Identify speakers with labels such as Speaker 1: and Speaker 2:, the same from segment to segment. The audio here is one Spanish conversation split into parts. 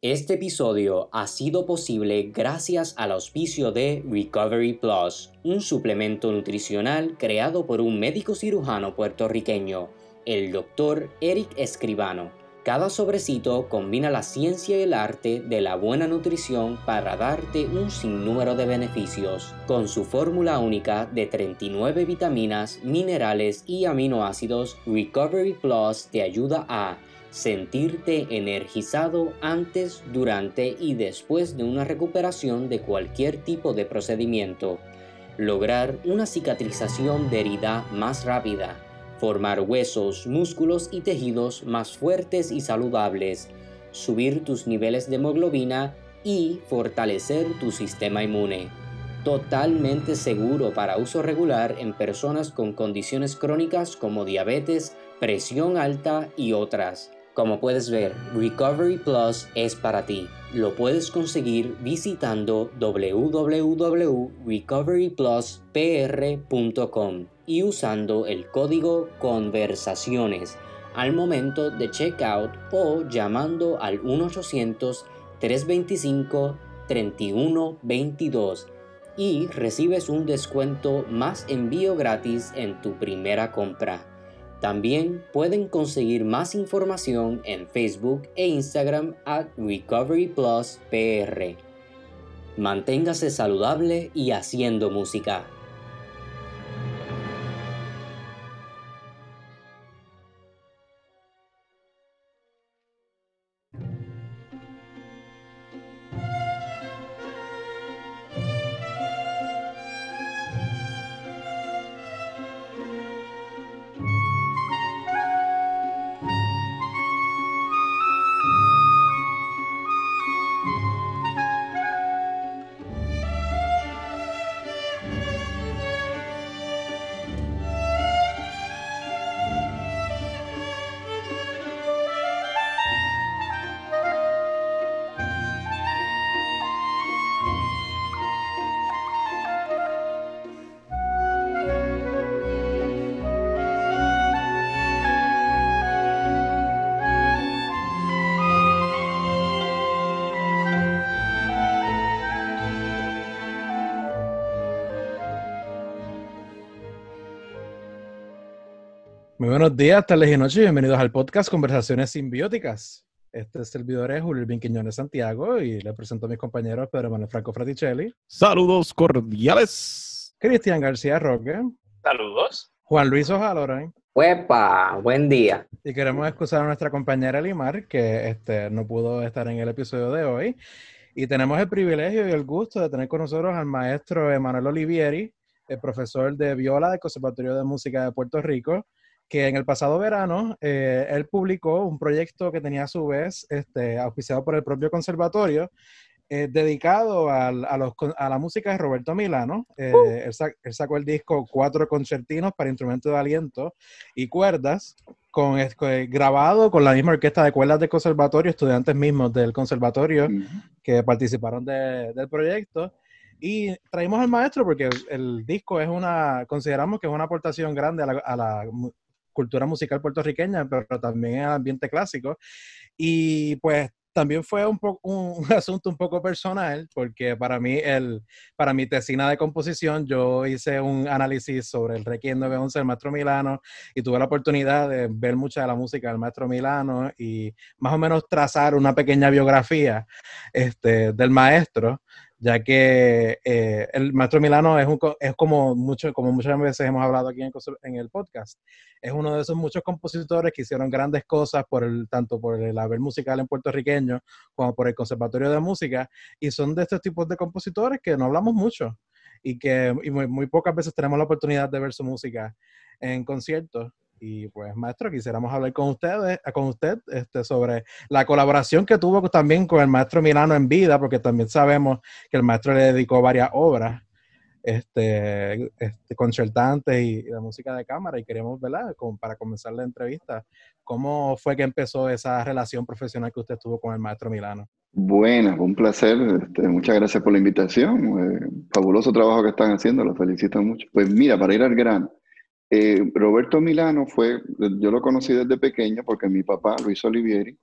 Speaker 1: Este episodio ha sido posible gracias al auspicio de Recovery Plus, un suplemento nutricional creado por un médico cirujano puertorriqueño, el Dr. Eric Escribano. Cada sobrecito combina la ciencia y el arte de la buena nutrición para darte un sinnúmero de beneficios. Con su fórmula única de 39 vitaminas, minerales y aminoácidos, Recovery Plus te ayuda a sentirte energizado antes, durante y después de una recuperación de cualquier tipo de procedimiento, lograr una cicatrización de herida más rápida, formar huesos, músculos y tejidos más fuertes y saludables, subir tus niveles de hemoglobina y fortalecer tu sistema inmune. Totalmente seguro para uso regular en personas con condiciones crónicas como diabetes, presión alta y otras. Como puedes ver, Recovery Plus es para ti. Lo puedes conseguir visitando www.recoverypluspr.com y usando el código conversaciones al momento de checkout o llamando al 1-800-325-3122 y recibes un descuento más envío gratis en tu primera compra. También pueden conseguir más información en Facebook e Instagram at Recovery Plus PR. Manténgase saludable y haciendo música.
Speaker 2: Muy buenos días, tardes y noches. Bienvenidos al podcast Conversaciones Simbióticas. Este es el servidor es Julio Quiñones Santiago y le presento a mis compañeros Pedro Manuel Franco Fraticelli.
Speaker 3: Saludos cordiales.
Speaker 2: Cristian García Roque.
Speaker 4: Saludos.
Speaker 2: Juan Luis Ojaloran.
Speaker 1: ¡Huepa! Buen día.
Speaker 2: Y queremos excusar a nuestra compañera Limar, que este, no pudo estar en el episodio de hoy. Y tenemos el privilegio y el gusto de tener con nosotros al maestro Emanuel Olivieri, el profesor de viola del Conservatorio de Música de Puerto Rico, que en el pasado verano eh, él publicó un proyecto que tenía a su vez este, auspiciado por el propio conservatorio, eh, dedicado al, a, los, a, la música de Roberto Milano. Eh,
Speaker 4: Uh.
Speaker 2: él, sac- él sacó el disco Cuatro Concertinos para Instrumentos de Aliento y Cuerdas, con, con- grabado con la misma orquesta de cuerdas del conservatorio, estudiantes mismos del conservatorio que participaron de- del proyecto. Y traímos al maestro porque el, el disco es una, consideramos que es una aportación grande a la, a la cultura musical puertorriqueña, pero también al ambiente clásico. Y pues también fue un, po- un, un asunto un poco personal, porque para mí, el, para mi tesina de composición, yo hice un análisis sobre el Requiem 911 del maestro Milano y tuve la oportunidad de ver mucha de la música del maestro Milano y más o menos trazar una pequeña biografía este, del maestro, ya que eh, el maestro Milano es, un, es como, mucho, como muchas veces hemos hablado aquí en, en el podcast, es uno de esos muchos compositores que hicieron grandes cosas por el, tanto por el haber musical en puertorriqueño como por el Conservatorio de Música, y son de estos tipos de compositores que no hablamos mucho y que y muy, muy pocas veces tenemos la oportunidad de ver su música en conciertos. Y pues, maestro, quisiéramos hablar con ustedes, con usted este, sobre la colaboración que tuvo también con el maestro Milano en vida, porque también sabemos que el maestro le dedicó varias obras este, este, concertantes y, y de música de cámara y queríamos, ¿verdad? Como para comenzar la entrevista, ¿cómo fue que empezó esa relación profesional que usted tuvo con el maestro Milano?
Speaker 5: Buenas, un placer. este, muchas gracias por la invitación. eh, fabuloso trabajo que están haciendo, los felicito mucho. Pues mira, para ir al grano, eh, Roberto Milano fue, yo lo conocí desde pequeño porque mi papá, Luis Olivieri,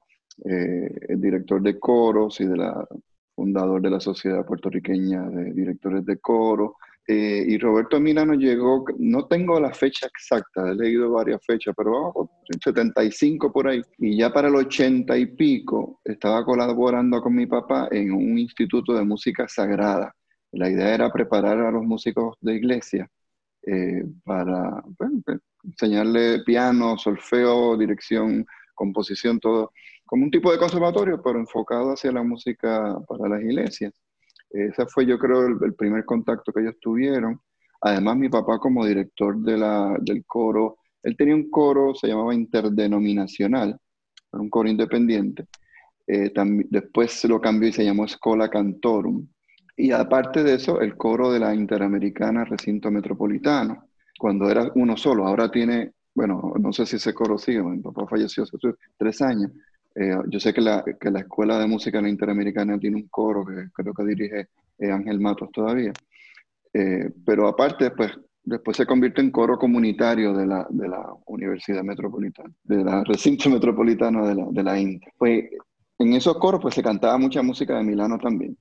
Speaker 5: eh, director de coros y de fundador de la Sociedad Puertorriqueña de Directores de Coro. Eh, y Roberto Milano llegó, no tengo la fecha exacta, he leído varias fechas, pero vamos, 75 por ahí. Y ya para el 80 y pico estaba colaborando con mi papá en un instituto de música sagrada. La idea era preparar a los músicos de iglesia eh, para enseñarle piano, solfeo, dirección, composición, todo, como un tipo de conservatorio, pero enfocado hacia la música para las iglesias. Ese fue, yo creo, el, primer contacto que ellos tuvieron. Además, mi papá como director de la, del coro, él tenía un coro, se llamaba interdenominacional, un coro independiente. Eh, después se lo cambió y se llamó Escola Cantorum. Y aparte de eso, el coro de la Interamericana Recinto Metropolitano, cuando era uno solo, ahora tiene, bueno, no sé si ese coro sigue, mi papá falleció hace tres años, eh, yo sé que la, que la, Escuela de Música Interamericana tiene un coro que creo que dirige eh, Ángel Matos todavía. Eh, pero aparte, pues, después se convierte en coro comunitario de la, de la Universidad Metropolitana, de la recinto metropolitano de la, de la INTA. Pues en esos coros pues se cantaba mucha música de Milano también.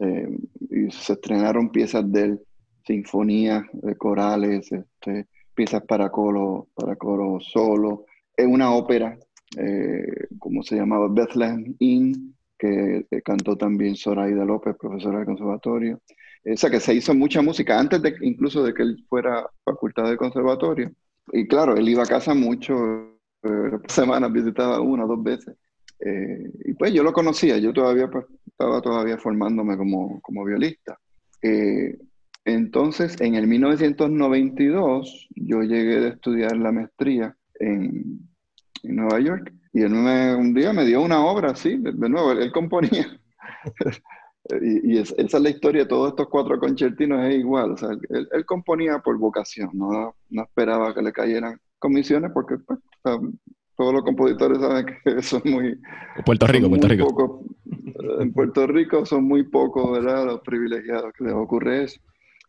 Speaker 5: Y se estrenaron piezas de él, sinfonías, corales, este, piezas para coro, para coro solo, es una ópera eh, como se llamaba Bethlehem Inn, que cantó también Zoraida López, profesora del conservatorio. O sea que se hizo mucha música antes de incluso de que él fuera facultad de conservatorio. Y claro, él iba a casa mucho, eh, semanas visitaba una o dos veces. Eh, y pues yo lo conocía, yo todavía pues, estaba todavía formándome como, como violista. Eh, entonces, en el 1992, yo llegué a estudiar la maestría en en Nueva York. Y él un día me dio una obra así, de, nuevo, él, componía. y, esa es la historia de todos estos cuatro concertinos, es igual. O sea, él, componía por vocación, no, no, esperaba que le cayeran comisiones porque pues, todos los compositores saben que son muy...
Speaker 3: Puerto Rico, Puerto Rico.
Speaker 5: en Puerto Rico son muy pocos, ¿verdad? Los privilegiados que les ocurre eso.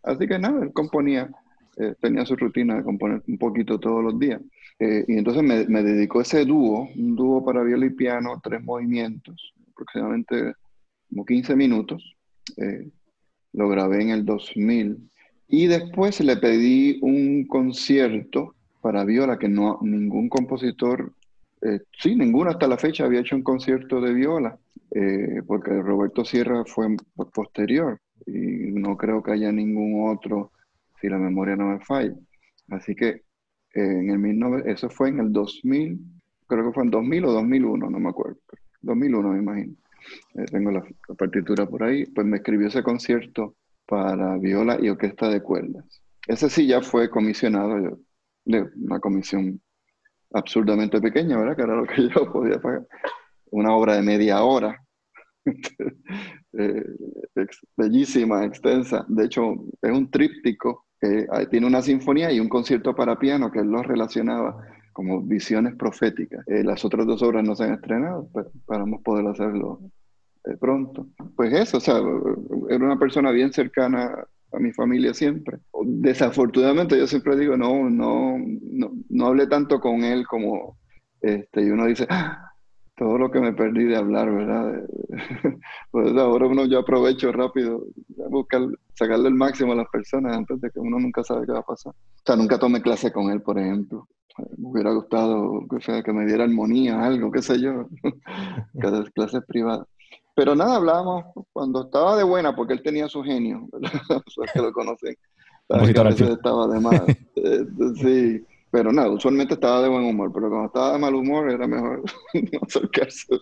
Speaker 5: Así que nada, él componía, eh, tenía su rutina de componer un poquito todos los días. Eh, y entonces me, me, dedicó ese dúo, un dúo para viola y piano, tres movimientos, aproximadamente como 15 minutos. Eh, lo grabé en el 2000. Y después le pedí un concierto para viola que no ningún compositor, eh, sí, ninguno hasta la fecha había hecho un concierto de viola, porque Roberto Sierra fue posterior y no creo que haya ningún otro, si la memoria no me falla. Así que en el eso fue en el 2000, creo que fue en 2000 o 2001, no me acuerdo. 2001 me imagino. Eh, tengo la, partitura por ahí. Pues me escribió ese concierto para viola y orquesta de cuerdas. Ese sí ya fue comisionado de una comisión absurdamente pequeña, ¿verdad? Que era lo que yo podía pagar. Una obra de media hora. Eh, bellísima, extensa. De hecho, es un tríptico tiene una sinfonía y un concierto para piano que él los relacionaba como visiones proféticas. Eh, las otras dos obras no se han estrenado, pero esperamos poder hacerlo eh, pronto. Pues eso, o sea, era una persona bien cercana a mi familia siempre. Desafortunadamente yo siempre digo, no, no, no, hablé tanto con él como, este, y uno dice, ah, todo lo que me perdí de hablar, ¿verdad? pues ahora uno yo aprovecho rápido, buscar, sacarle el máximo a las personas antes de que uno nunca sabe qué va a pasar. O sea, nunca tomé clase con él, por ejemplo. Me hubiera gustado o sea, que me diera armonía, algo, qué sé yo, cada clase privada. Pero nada, hablábamos cuando estaba de buena, porque él tenía su genio, ¿verdad? o que lo conocen. Estaba de mal. Eh, sí pero nada, usualmente estaba de buen humor, pero cuando estaba de mal humor era mejor no acercarse.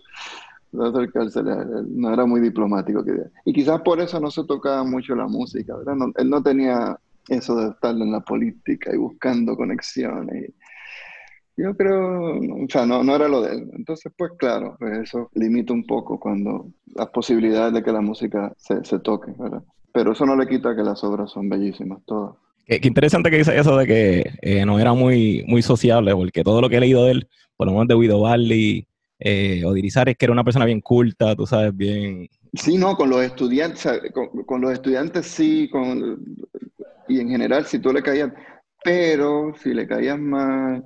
Speaker 5: No acercarse, no era muy diplomático. Y quizás por eso no se tocaba mucho la música, él no tenía eso de estar en la política y buscando conexiones. yo creo, o sea, no, no era lo de él. Entonces, pues claro, pues eso limita un poco cuando las posibilidades de que la música se, se toque, ¿verdad? Pero eso no le quita que las obras son bellísimas todas.
Speaker 3: Qué, interesante que dice eso de que eh, no era muy, muy sociable, porque todo lo que he leído de él, por lo menos de Guido Barley eh, o de es que era una persona bien culta, tú sabes, bien...
Speaker 5: Sí, no, con los estudiantes, con, los estudiantes sí, con, y en general si tú le caías, pero si le caías mal,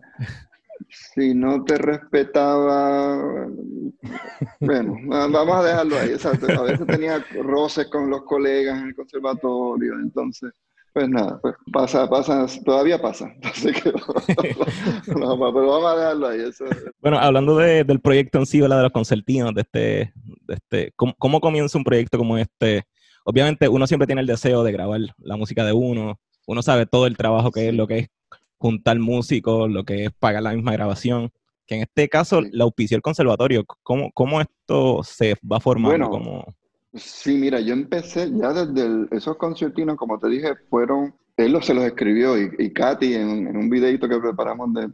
Speaker 5: si no te respetaba, bueno, vamos a dejarlo ahí. a veces tenía roces con los colegas en el conservatorio, entonces, pues nada, pues pasa, pasa, todavía pasa. pero vamos a dejarlo ahí.
Speaker 3: Bueno, hablando del proyecto en sí, de los concertinos, de este, de este ¿cómo, ¿cómo comienza un proyecto como este? Obviamente uno siempre tiene el deseo de grabar la música de uno, uno sabe todo el trabajo que es lo que es juntar músicos, lo que es pagar la misma grabación, que en este caso la auspició el conservatorio. ¿Cómo, ¿Cómo, esto se va formando?
Speaker 5: Bueno, Sí, mira, yo empecé ya desde esos concertinos, como te dije, fueron, él se los escribió y, y Katy en, un videito que preparamos, de,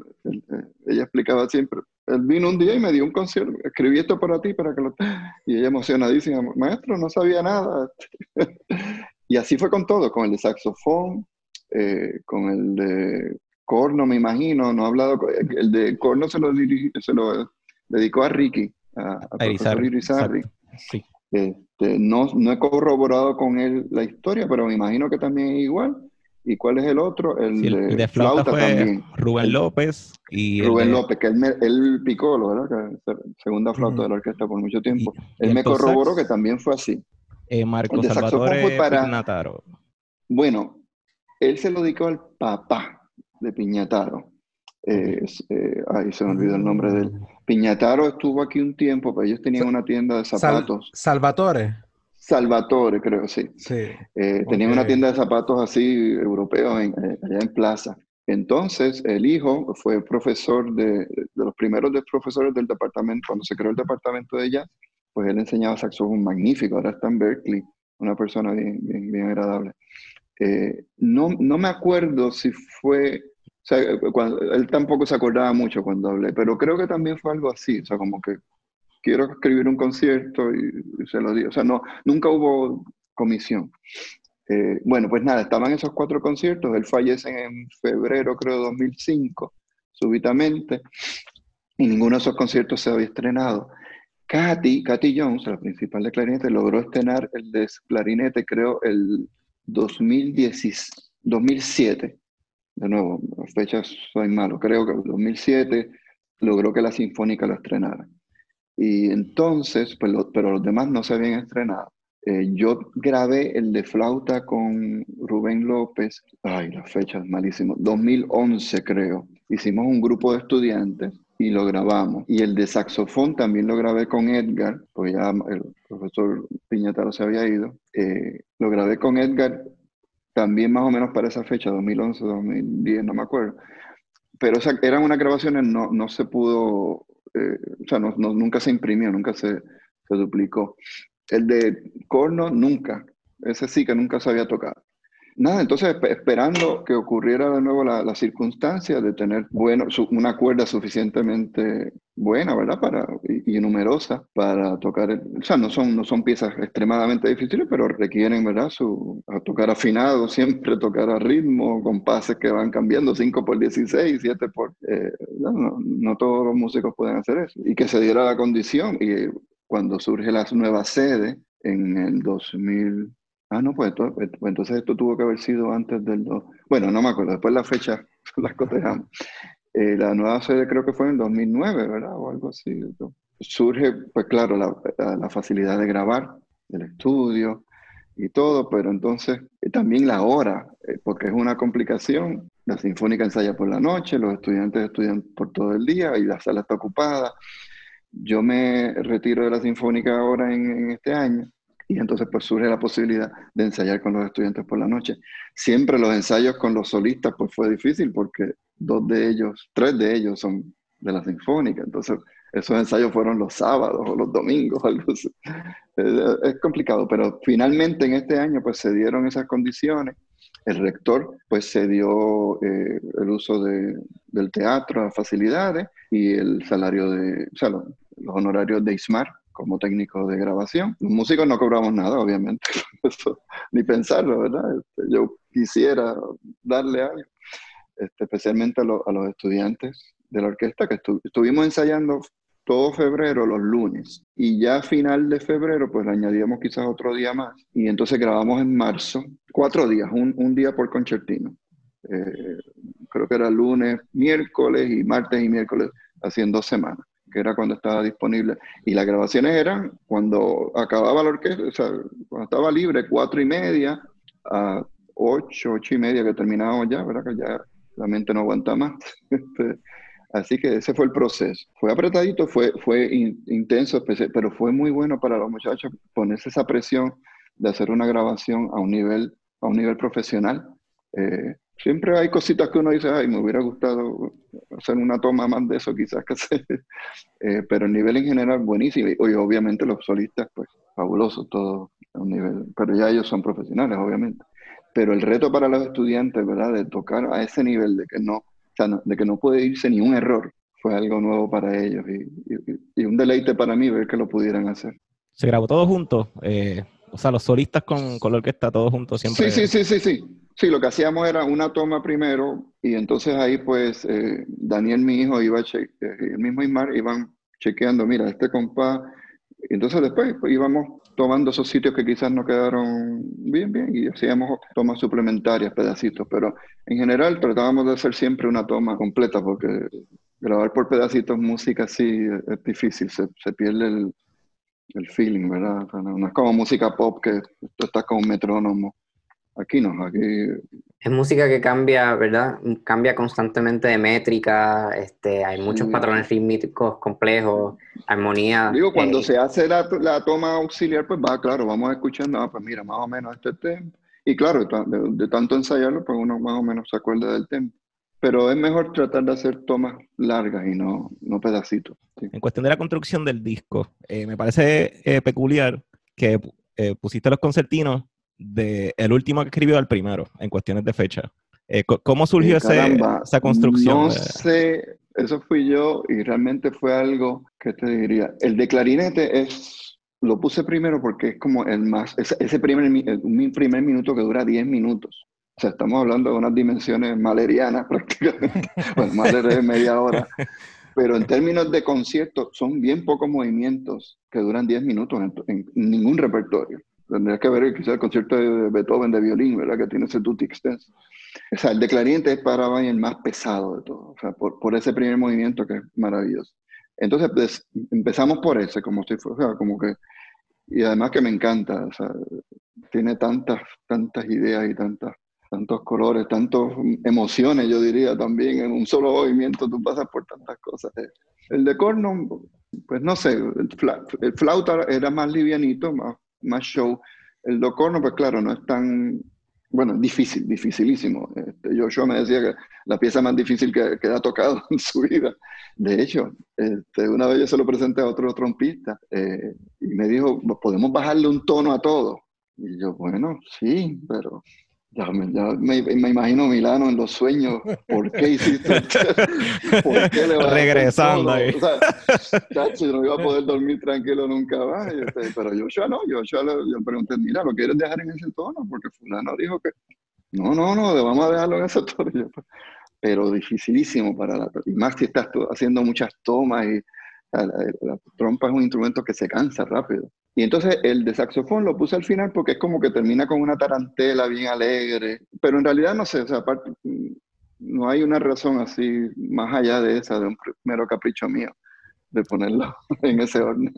Speaker 5: ella explicaba siempre, él vino un día y me dio un concierto, escribí esto para ti, para que lo... Y ella emocionadísima, maestro, no sabía nada. y así fue con todo, con el de saxofón, eh, con el de corno, me imagino, no he hablado, el de corno se lo, se lo dedicó a Ricky, a, a, Irizarry. Sí. Este, no, no he corroborado con él la historia, pero me imagino que también es igual. ¿Y cuál es el otro? El, de, flauta, también.
Speaker 3: Rubén López. Y
Speaker 5: Rubén López, que él, me, él picó, ¿verdad? Que segunda flauta de la orquesta por mucho tiempo. él me corroboró que también fue así.
Speaker 3: Eh, Marco Salvatore para, Piñataro.
Speaker 5: Bueno, él se lo dedicó al papá de Piñataro. Eh, eh, ahí se me olvidó el nombre de él. Piñataro estuvo aquí un tiempo, pero ellos tenían una tienda de zapatos.
Speaker 2: Salvatore.
Speaker 5: Salvatore, creo, sí. sí. Eh, tenían una tienda de zapatos así europeos allá en Plaza. Entonces, el hijo fue profesor de, de los primeros de profesores del departamento, cuando se creó el departamento de jazz, pues él enseñaba saxofón magnífico, ahora está en Berkeley, una persona bien, bien, bien agradable. no, no me acuerdo si fue él tampoco se acordaba mucho cuando hablé, pero creo que también fue algo así, o sea, como que quiero escribir un concierto y, se lo digo. O sea, no, nunca hubo comisión. Eh, bueno, pues nada, estaban esos cuatro conciertos, él fallece en febrero, creo, de 2005, súbitamente, y ninguno de esos conciertos se había estrenado. Katy, Katy Jones, la principal de clarinete, logró estrenar el de clarinete, creo, el 2007 de nuevo, las fechas soy malo, creo que en 2007 logró que la Sinfónica la estrenara. Y entonces, pues pero los demás no se habían estrenado. Eh, yo grabé el de flauta con Rubén López, ay, la fecha es malísimo, 2011 creo. Hicimos un grupo de estudiantes y lo grabamos. Y el de saxofón también lo grabé con Edgar, porque ya el profesor Piñataro se había ido. Eh, lo grabé con Edgar también más o menos para esa fecha, 2011, 2010, no me acuerdo. Pero esa, eran unas grabaciones, no, no se pudo, eh, o sea, no, nunca se imprimió, nunca se, se duplicó. El de corno, nunca. Ese sí que nunca se había tocado. Nada, entonces esperando que ocurriera de nuevo la, la circunstancia de tener bueno, una cuerda suficientemente buena, ¿verdad? Para, y, numerosa para tocar, o sea, no son, no son piezas extremadamente difíciles, pero requieren, ¿verdad? Su, tocar afinado, siempre tocar a ritmo, con pases que van cambiando, 5 por 16, 7 por... Eh, no, no, todos los músicos pueden hacer eso. Y que se diera la condición, y cuando surge la nueva sede en el 2000... Ah, no, pues, pues, pues, entonces esto tuvo que haber sido antes del... Bueno, no me acuerdo, después la fecha las cotejamos. Eh, la nueva sede creo que fue en 2009, ¿verdad? O algo así. Surge, pues claro, la, la facilidad de grabar, el estudio y todo, pero entonces eh, también la hora, eh, porque es una complicación. La sinfónica ensaya por la noche, los estudiantes estudian por todo el día y la sala está ocupada. Yo me retiro de la sinfónica ahora en, en este año y entonces pues surge la posibilidad de ensayar con los estudiantes por la noche. Siempre los ensayos con los solistas pues fue difícil porque dos de ellos, tres de ellos son de la sinfónica, entonces esos ensayos fueron los sábados o los domingos, algo así. Es complicado, pero finalmente en este año pues se dieron esas condiciones. El rector pues se dio eh, el uso de, del teatro, las facilidades y el salario de, o sea, los, los honorarios de ISMAR, como técnico de grabación. Los músicos no cobramos nada, obviamente, ni pensarlo, ¿verdad? Este, yo quisiera darle algo, este, especialmente a, los estudiantes de la orquesta, que estuvimos ensayando todo febrero los lunes y ya a final de febrero pues le añadíamos quizás otro día más y entonces grabamos en marzo cuatro días, un, día por concertino. Eh, creo que era lunes, miércoles y martes y miércoles, en dos semanas, que era cuando estaba disponible. Y las grabaciones eran cuando acababa la orquesta, o sea, cuando estaba libre, cuatro y media a ocho, ocho y media que terminábamos ya, ¿verdad? Que ya la mente no aguanta más. Este, así que ese fue el proceso. Fue apretadito, fue, fue intenso, pero fue muy bueno para los muchachos ponerse esa presión de hacer una grabación a un nivel, a un nivel profesional. Eh, siempre hay cositas que uno dice, ay, me hubiera gustado hacer una toma más de eso quizás que hacer. Eh, pero el nivel en general buenísimo. Y, obviamente los solistas, pues fabulosos, todo a un nivel. Pero ya ellos son profesionales, obviamente. Pero el reto para los estudiantes, ¿verdad? De tocar a ese nivel de que no, de que no puede irse ni un error, fue algo nuevo para ellos y, un deleite para mí ver que lo pudieran hacer.
Speaker 3: Se grabó todo junto, eh, o sea, los solistas con, con la orquesta todos juntos siempre.
Speaker 5: Sí, sí, sí, sí, sí. Sí, lo que hacíamos era una toma primero y entonces ahí pues eh, Daniel, mi hijo, iba a eh, el mismo Ismar, iban chequeando, mira, este compás. Entonces después pues, íbamos tomando esos sitios que quizás no quedaron bien, bien, y hacíamos tomas suplementarias, pedacitos, pero en general tratábamos de hacer siempre una toma completa, porque grabar por pedacitos música así es difícil, se, se pierde el, el, feeling, ¿verdad? no es como música pop que tú estás con un metrónomo. Aquí no, aquí...
Speaker 6: Es música que cambia, ¿verdad? Cambia constantemente de métrica, este, hay muchos patrones rítmicos complejos, armonía.
Speaker 5: Digo, cuando eh, se hace la, la, toma auxiliar, pues va, claro, vamos escuchando, ah, pues mira, más o menos este tempo. Y claro, de, tanto ensayarlo, pues uno más o menos se acuerda del tempo. Pero es mejor tratar de hacer tomas largas y no, no pedacitos.
Speaker 3: En cuestión de la construcción del disco, eh, me parece eh, peculiar que pusiste los concertinos de el último que escribió al primero, en cuestiones de fecha. Eh, ¿Cómo surgió esa construcción?
Speaker 5: No sé, eso fui yo y realmente fue algo que te diría. El de clarinete es, lo puse primero porque es como el más, ese, primer, el, primer minuto que dura 10 minutos. O sea, estamos hablando de unas dimensiones malerianas prácticamente. bueno, Mahler es media hora. Pero en términos de concierto, son bien pocos movimientos que duran 10 minutos en ningún repertorio. Tendrías que ver quizás el concierto de Beethoven de violín, ¿verdad? Que tiene ese tutti extenso. O sea, el de clarinete es para el más pesado de todo, o sea, por, por ese primer movimiento que es maravilloso. Entonces, pues, empezamos por ese, como si fuera, o sea, como que, y además que me encanta, o sea, tiene tantas, tantas ideas y tantas, tantos colores, tantas emociones, yo diría también, en un solo movimiento tú pasas por tantas cosas. El de corno, pues no sé, el, el flauta era más livianito, más, más show. El Docorno, pues claro, no es tan, bueno, difícil, dificilísimo. Este, yo me decía que la pieza más difícil que, que ha tocado en su vida. De hecho, este, una vez yo se lo presenté a otro trompista eh, y me dijo, ¿podemos bajarle un tono a todo? Y yo, bueno, sí, pero ya, me, me, imagino Milano en los sueños. ¿Por qué hiciste esto?
Speaker 3: ¿Por qué le Regresando ahí. O
Speaker 5: sea, yo no iba a poder dormir tranquilo nunca más. Pero yo ya no, yo ya le, yo pregunté, mira, ¿lo quieres dejar en ese tono? Porque fulano dijo que no, no, no, vamos a dejarlo en ese tono. Pero dificilísimo para la... Y más si estás haciendo muchas tomas y la, trompa es un instrumento que se cansa rápido. Y entonces el de saxofón lo puse al final porque es como que termina con una tarantela bien alegre, pero en realidad no sé, o sea, aparte, no hay una razón así más allá de esa, de un mero capricho mío, de ponerlo en ese orden.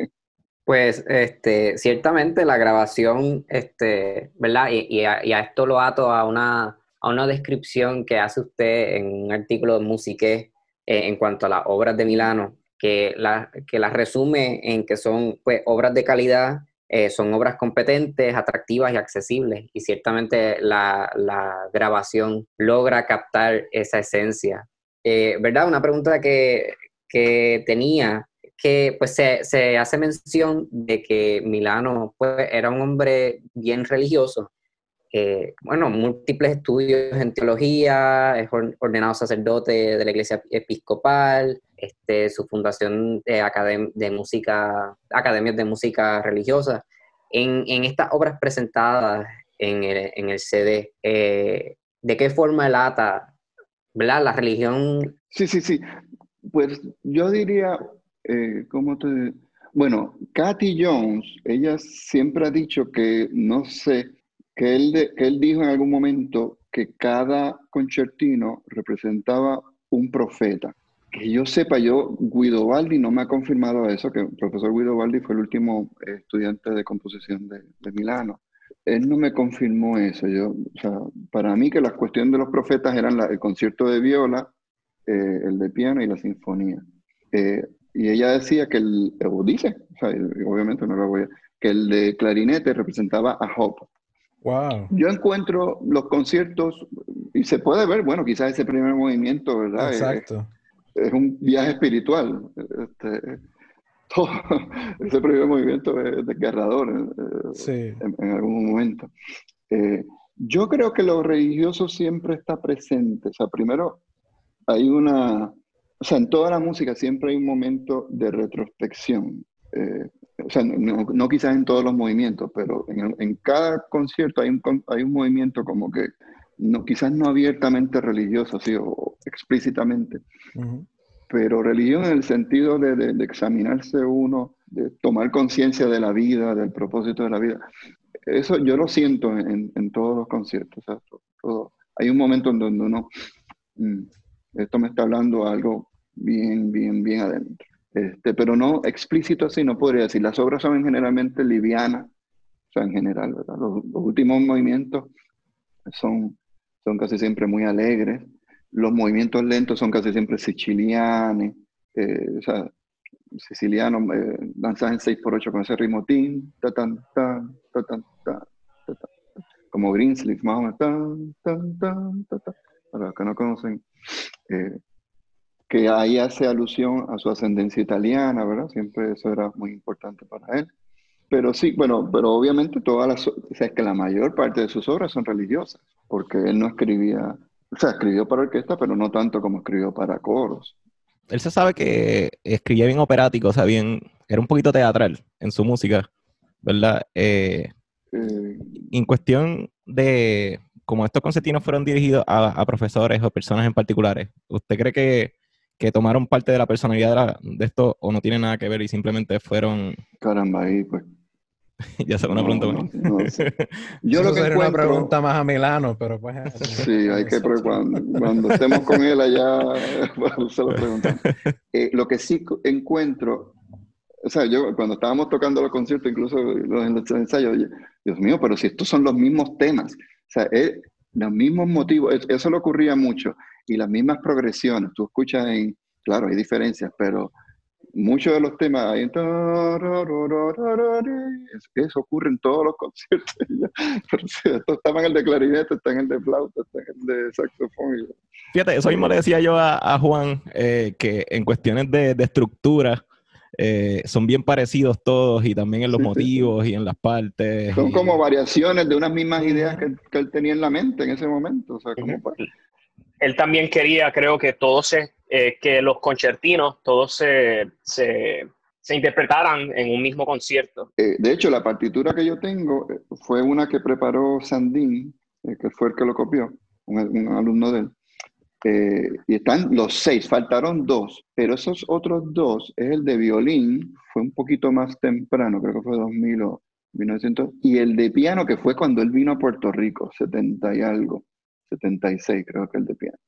Speaker 6: Pues este, ciertamente la grabación, este, ¿verdad? Y, a, esto lo ato a una, a una descripción que hace usted en un artículo de Musique eh, en cuanto a las obras de Milano, que las que la resume en que son pues, obras de calidad, eh, son obras competentes, atractivas y accesibles. Y ciertamente la, grabación logra captar esa esencia. Eh, ¿Verdad? Una pregunta que, tenía, que pues se, hace mención de que Milano pues, era un hombre bien religioso. Eh, bueno, múltiples estudios en teología, es ordenado sacerdote de la iglesia episcopal, este, su fundación de, de música, academias de música religiosa. En, estas obras presentadas en el, en el CD, eh, ¿de qué forma el ATA, ¿verdad? La religión...
Speaker 5: Sí, sí, sí. Pues yo diría, eh, ¿cómo te...? Bueno, Kathy Jones, ella siempre ha dicho que, no sé, que él, él dijo en algún momento que cada concertino representaba un profeta. Que yo sepa, yo, Guido Baldi no me ha confirmado eso, que el profesor Guido Baldi fue el último estudiante de composición de, de Milano. Él no me confirmó eso. Yo, para mí que las cuestiones de los profetas eran el concierto de viola, eh, el de piano y la sinfonía. Eh, y ella decía que el, dice, obviamente no lo voy a, que el de clarinete representaba a Job.
Speaker 2: Wow.
Speaker 5: Yo encuentro los conciertos, y se puede ver, bueno, quizás ese primer movimiento, ¿verdad?
Speaker 2: Exacto.
Speaker 5: Es, un viaje espiritual. Este, todo, ese primer movimiento es desgarrador eh,
Speaker 2: sí.
Speaker 5: en, algún momento. Eh, yo creo que lo religioso siempre está presente. O sea, primero hay una, o sea, en toda la música siempre hay un momento de retrospección. Eh, o sea, no, no, quizás en todos los movimientos, pero en, en cada concierto hay un, hay un movimiento como que no, quizás no abiertamente religioso, sí, o explícitamente, uh -huh. pero religión en el sentido de, de, de examinarse uno, de tomar conciencia de la vida, del propósito de la vida. Eso yo lo siento en, en todos los conciertos. O sea, todo, todo. Hay un momento en donde uno, mmm, esto me está hablando algo bien, bien, bien adentro. Este, pero no explícito así, no podría decir. Las obras son generalmente livianas, o sea, en general, ¿verdad? Los, los últimos movimientos son, son casi siempre muy alegres. Los movimientos lentos son casi siempre sicilianos, eh, o sea, sicilianos, eh, danzas en 6x8 con ese ritmo, tin, ta, tan, tan, ta, tan, ta, ta, ta, como Greensleeve, más o menos, tan, tan, tan, ta, ta. para los que no conocen. Eh, que ahí hace alusión a su ascendencia italiana, ¿verdad? Siempre eso era muy importante para él. Pero sí, bueno, pero obviamente todas las, o sea, que la mayor parte de sus obras son religiosas, porque él no escribía, o sea, escribió para orquesta, pero no tanto como escribió para coros.
Speaker 3: Él se sabe que escribía bien operático, o sea, bien, era un poquito teatral en su música, ¿verdad? Eh, eh, en cuestión de, como estos concertinos fueron dirigidos a, a profesores o personas en particulares, ¿usted cree que que tomaron parte de la personalidad de, la, de, esto o no tiene nada que ver y simplemente fueron...
Speaker 5: Caramba, ahí pues...
Speaker 3: ya se una pregunta.
Speaker 2: No, no, sí. Yo Eso lo que encuentro... una pregunta más a Milano, pero pues...
Speaker 5: Sí, hay que... Cuando, cuando estemos con él allá, se lo preguntamos. Eh, lo que sí encuentro... O sea, yo cuando estábamos tocando los conciertos, incluso en los ensayos, Dios mío, pero si estos son los mismos temas. O sea, es, los mismos motivos, eso le ocurría mucho y las mismas progresiones. Tú escuchas en, claro, hay diferencias, pero muchos de los temas, eso ocurre en todos los conciertos. Pero en el de clarinete, está en el de flauta, está en el de saxofón.
Speaker 3: Fíjate, eso mismo le decía yo a, a Juan, eh, que en cuestiones de, de estructura, eh, son bien parecidos todos y también en los sí, motivos sí. y en las partes.
Speaker 5: Son
Speaker 3: y...
Speaker 5: como variaciones de unas mismas ideas que, que, él tenía en la mente en ese momento. O sea, como
Speaker 4: él también quería, creo que todos se, eh, que los concertinos, todos se, se, se, interpretaran en un mismo concierto.
Speaker 5: Eh, de hecho, la partitura que yo tengo eh, fue una que preparó Sandín, eh, que fue el que lo copió, un, un alumno de él. Y están los seis, faltaron dos, pero esos otros dos es el de violín, fue un poquito más temprano, creo que fue 2000 o 1900, y el de piano que fue cuando él vino a Puerto Rico, 70 y algo. 76 creo que el de piano.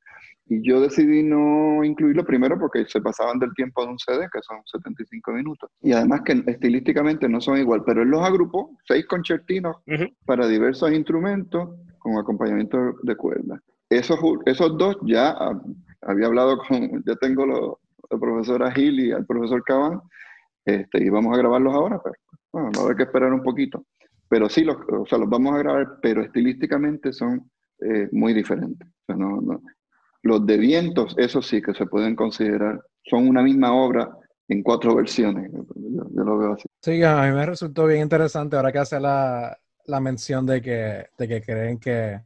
Speaker 5: Y yo decidí no incluirlo primero porque se pasaban del tiempo de un CD, que son 75 minutos. Y además que estilísticamente no son igual, pero él los agrupó, seis concertinos uh -huh. para diversos instrumentos con acompañamiento de cuerdas. Esos, esos dos ya uh, había hablado con, ya tengo lo, la profesora Gil y al profesor Cabán, este, y vamos a grabarlos ahora, pero bueno, va a haber que esperar un poquito. Pero sí, los, o sea, los vamos a grabar, pero estilísticamente son eh, muy diferente. O sea, no. Los de vientos, eso sí que se pueden considerar, son una misma obra en cuatro versiones. Yo, yo, lo veo así.
Speaker 2: Sí, a mí me resultó bien interesante ahora que hace la, la mención de que, de que creen que,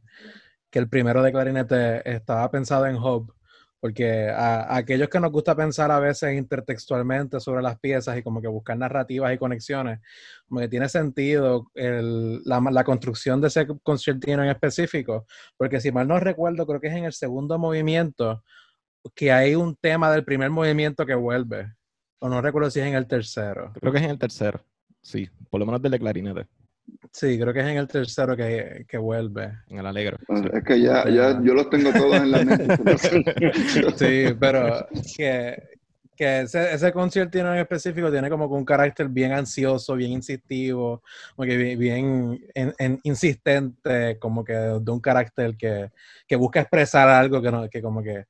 Speaker 2: que el primero de clarinete estaba pensado en Hope porque a, aquellos que nos gusta pensar a veces intertextualmente sobre las piezas y como que buscar narrativas y conexiones, como que tiene sentido la, construcción de ese concertino en específico, porque si mal no recuerdo, creo que es en el segundo movimiento que hay un tema del primer movimiento que vuelve, o no recuerdo si es en el tercero.
Speaker 3: Creo que es en el tercero, sí, por lo menos del de clarinete.
Speaker 2: Sí, creo que es en el tercero que, que vuelve.
Speaker 3: En el Alegro.
Speaker 5: Ah, Es que ya, ya yo los tengo todos en la mente.
Speaker 2: Sí, pero que, que ese, ese concierto en específico tiene como que un carácter bien ansioso, bien insistivo, como que bien, bien en- en- insistente, como que de un carácter que, que busca expresar algo que, no, que como que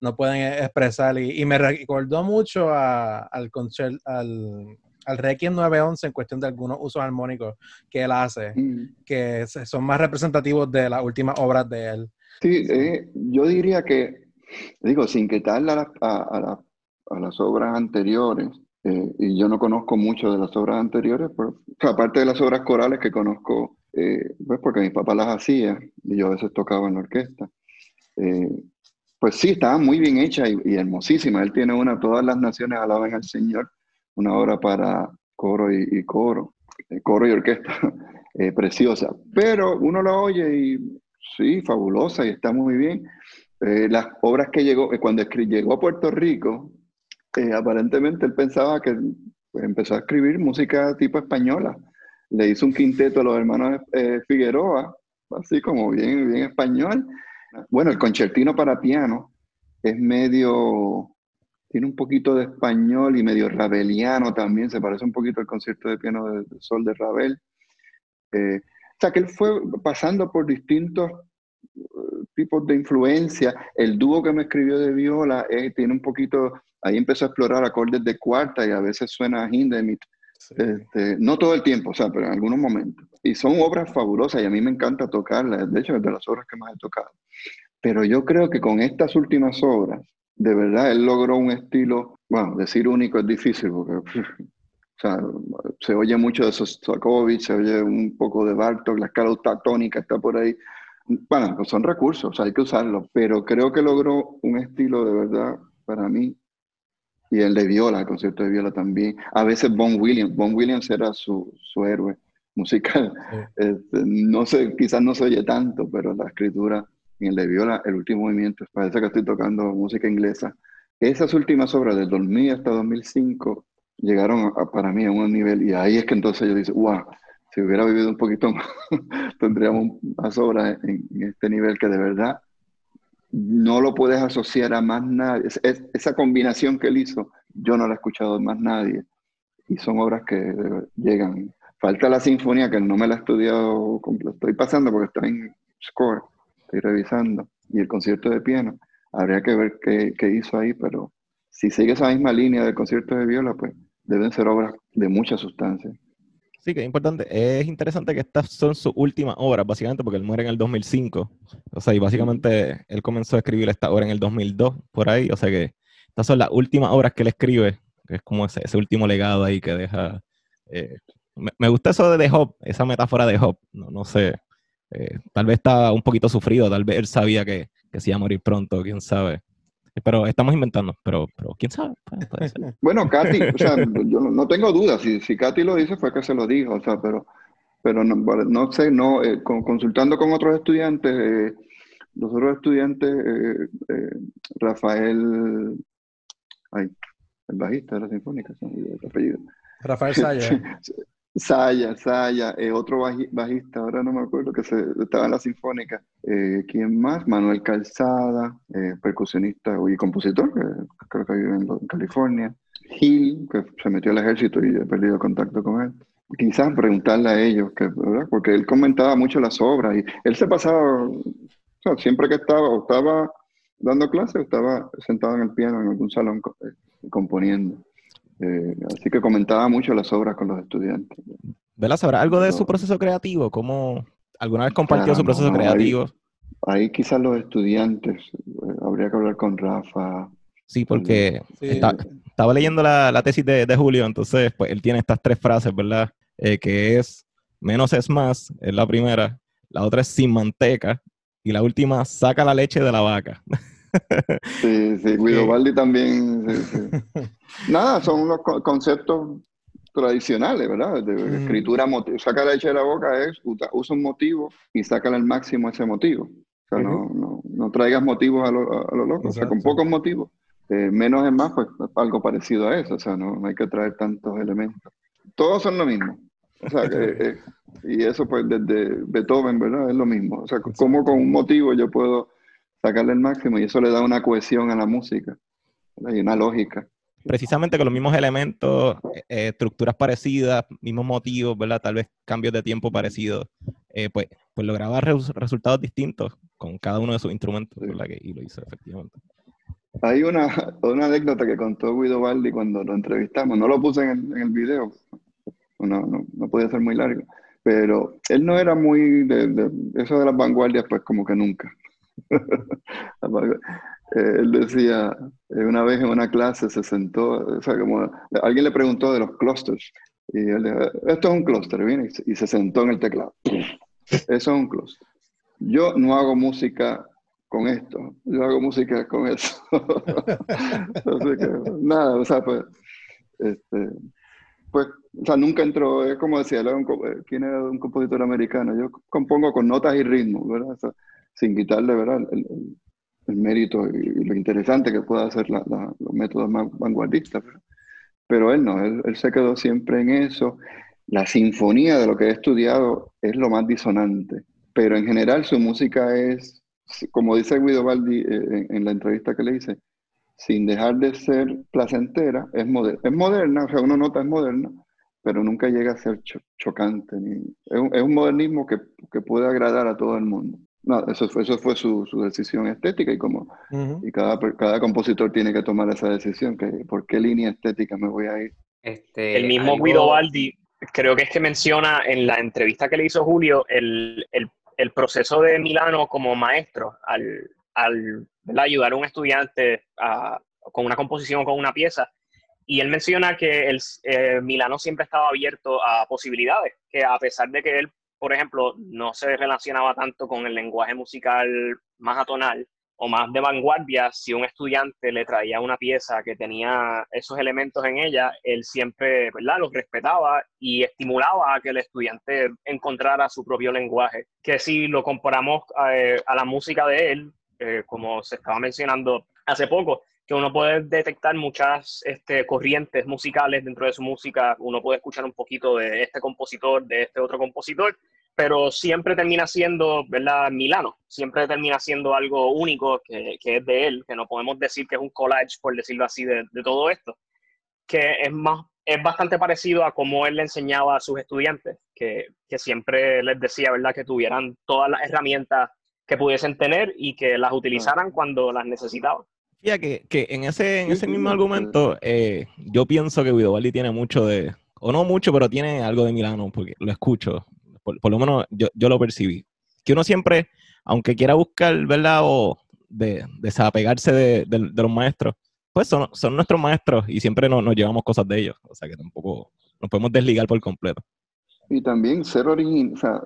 Speaker 2: no pueden expresar. Y, y me recordó mucho a- al concierto, al, al Requiem 911 en cuestión de algunos usos armónicos que él hace,
Speaker 5: Mm.
Speaker 2: que son más representativos de las últimas obras de él.
Speaker 5: Sí, eh, yo diría que, digo, sin quitarle a, la- a- a la- a las obras anteriores, eh, y yo no conozco mucho de las obras anteriores, pero, aparte de las obras corales que conozco, eh, pues porque mi papá las hacía y yo a veces tocaba en la orquesta, eh, pues sí, estaba muy bien hecha y, y hermosísima. Él tiene una, Todas las naciones alaban al Señor, una obra para coro y, coro, eh, coro y orquesta, eh, preciosa. Pero uno la oye y sí, fabulosa y está muy bien. Eh, las obras que llegó, cuando llegó a Puerto Rico, aparentemente él pensaba que empezó a escribir música tipo española. Le hizo un quinteto a los hermanos Figueroa, así como bien, bien español. Bueno, el concertino para piano es medio, tiene un poquito de español y medio rabeliano también, se parece un poquito al concierto de piano de, de Sol de Ravel. Eh, o sea que él fue pasando por distintos eh, tipos de influencia. El dúo que me escribió de viola eh, tiene un poquito, ahí empezó a explorar acordes de cuarta y a veces suena a Hindemith. Este, no todo el tiempo, o sea, pero en algunos momentos. Y son obras fabulosas y a mí me encanta tocarlas. De hecho, es de las obras que más he tocado. Pero yo creo que con estas últimas obras, de verdad, él logró un estilo, bueno, decir único es difícil porque, o sea, se oye mucho de Sostakovich, se oye un poco de Bartok, la escala octatónica está por ahí. Bueno, pues son recursos, o sea, hay que usarlos, pero creo que logró un estilo de verdad, para mí, y el de Viola, el concierto de Viola también. A veces Bon Williams, Bon Williams era su, su héroe musical.
Speaker 2: Sí.
Speaker 5: Este, no sé, quizás no se oye tanto, pero la escritura en el de Viola, el último movimiento, parece que estoy tocando música inglesa. Esas últimas obras, del 2000 hasta 2005, llegaron a- para mí a un nivel, y ahí es que entonces yo dije, wow, si hubiera vivido un poquito más, tendríamos más obras en, en este nivel que de verdad no lo puedes asociar a más nadie. Es- es- esa combinación que él hizo, yo no la he escuchado de más nadie. Y son obras que llegan. Falta la sinfonía, que no me la he estudiado, completo. estoy pasando porque está en score, estoy revisando. Y el concierto de piano, habría que ver qué, qué hizo ahí, pero si sigue esa misma línea del concierto de viola, pues deben ser obras de mucha sustancia.
Speaker 3: Sí, que es importante. Es interesante que estas son sus últimas obras, básicamente, porque él muere en el 2005. O sea, y básicamente él comenzó a escribir esta obra en el 2002, por ahí. O sea que estas son las últimas obras que él escribe, que es como ese, ese último legado ahí que deja. eh, me, me gusta eso de The Hop, esa metáfora de Hop. No, no sé. Eh, tal vez está un poquito sufrido, tal vez él sabía que, que se iba a morir pronto, quién sabe. Pero estamos inventando, pero, pero quién sabe, puede, puede ser.
Speaker 5: Bueno, Katy, o sea, yo no, no tengo dudas, si, si Katy lo dice fue que se lo dijo, o sea, pero, pero no, no sé, no, eh, con- consultando con otros estudiantes, eh, los otros estudiantes, eh, eh, Rafael, ay, el bajista de la Sinfónica, el apellido.
Speaker 2: Rafael Saya.
Speaker 5: Saya, Saya, eh, otro baji- bajista, ahora no me acuerdo, que se, estaba en la Sinfónica. Eh, ¿Quién más? Manuel Calzada, eh, percusionista y compositor, que creo que vive en, California. Gil, que se metió al ejército y he perdido contacto con él. Quizás preguntarle a ellos, ¿verdad? porque él comentaba mucho las obras y él se pasaba, siempre que estaba, o estaba dando clases estaba sentado en el piano en algún salón co- componiendo. Eh, así que comentaba mucho las obras con los estudiantes.
Speaker 3: ¿Verdad? ¿Sabrá algo de su proceso creativo? ¿Cómo alguna vez compartió
Speaker 5: Ah,
Speaker 3: su proceso
Speaker 5: no, ahí-
Speaker 3: creativo?
Speaker 5: Ahí quizás los estudiantes, eh, habría que hablar con Rafa.
Speaker 3: Sí, porque
Speaker 2: Sí.
Speaker 3: está- estaba leyendo la, la tesis de, de Julio, entonces pues él tiene estas tres frases, ¿verdad? Eh, que es menos es más, es la primera, la otra es sin manteca y la última saca la leche de la vaca.
Speaker 5: Sí, sí, Guido Baldi también. sí, sí. Nada, son unos co- conceptos tradicionales, ¿verdad? De
Speaker 2: Ujú.
Speaker 5: escritura, saca la leche de la boca es usa un motivo y sácale al máximo ese motivo. O sea, no, no, no traigas motivos a lo, a- lo loco, o sea, con pocos motivos. Eh, menos es más, pues algo parecido a eso, o sea, no, no hay que traer tantos elementos. Todos son lo mismo. O sea, que, y eso pues desde Beethoven, ¿verdad? Es lo mismo. O sea, como con un motivo yo puedo sacarle el máximo y eso le da una cohesión a la música y una lógica.
Speaker 3: Precisamente con los mismos elementos, eh, estructuras parecidas, mismos motivos, ¿verdad? Tal vez cambios de tiempo parecidos, eh, pues, pues lograba resultados distintos con cada uno de sus instrumentos, ¿verdad? Que, y lo hizo efectivamente.
Speaker 5: Hay una, una anécdota que contó Guido Baldi cuando lo entrevistamos, no lo puse en el, en el video, no, no, no podía ser muy largo, pero él no era muy de, eso de las vanguardias, pues como que nunca. Él decía, eh, una vez en una clase se sentó, o sea, como alguien le preguntó de los clusters, y él dijo, esto es un cluster, viene, y se sentó en el teclado. Eso es un cluster. Yo no hago música con esto, yo hago música con eso. nada, o sea, pues, este, pues o sea, nunca entró, es como decía, eh, ¿quién era un compositor americano? Yo compongo con notas y ritmos, ¿verdad? Sin quitarle, ¿verdad? El, el, mérito y, lo interesante que pueda hacer la, los métodos más vanguardistas. Pero él no, él, se quedó siempre en eso. La sinfonía de lo que he estudiado es lo más disonante, pero en general su música es, como dice Guido Baldi eh, en, la entrevista que le hice, sin dejar de ser placentera, es moderna, o sea, uno nota es moderna, pero nunca llega a ser chocante. Ni, es, un, es, un, modernismo que, que, puede agradar a todo el mundo. No, eso, eso fue su, su decisión estética y como uh -huh. y cada, cada compositor tiene que tomar esa decisión, que por qué línea estética me voy a ir.
Speaker 4: Este, el mismo algo... Guido Baldi, creo que es que menciona en la entrevista que le hizo Julio el, el, el proceso de Milano como maestro al, al ayudar a un estudiante a, con una composición o con una pieza y él menciona que el eh, Milano siempre estaba abierto a posibilidades, que a pesar de que él, por ejemplo, no se relacionaba tanto con el lenguaje musical más atonal o más de vanguardia, si un estudiante le traía una pieza que tenía esos elementos en ella, él siempre ¿verdad? los respetaba y estimulaba a que el estudiante encontrara su propio lenguaje. Que si lo comparamos eh, a la música de él, eh, como se estaba mencionando hace poco, que uno puede detectar muchas este, corrientes musicales dentro de su música, uno puede escuchar un poquito de este compositor, de este otro compositor, pero siempre termina siendo, ¿verdad? Milano, siempre termina siendo algo único que, que, es de él, que no podemos decir que es un collage, por decirlo así, de, de todo esto, que es más es bastante parecido a cómo él le enseñaba a sus estudiantes, que, que siempre les decía, ¿verdad?, que tuvieran todas las herramientas que pudiesen tener y que las utilizaran cuando las necesitaban.
Speaker 3: Fíjate que, que en ese, en ese mismo argumento, eh, yo pienso que Guido Baldi tiene mucho de, o no mucho, pero tiene algo de Milano, porque lo escucho, por, por lo menos yo, yo, lo percibí. Que uno siempre, aunque quiera buscar, ¿verdad? O de, desapegarse de, de, de los maestros, pues son, son, nuestros maestros y siempre nos, nos, llevamos cosas de ellos. O sea que tampoco nos podemos desligar por completo.
Speaker 5: Y también ser original, o sea,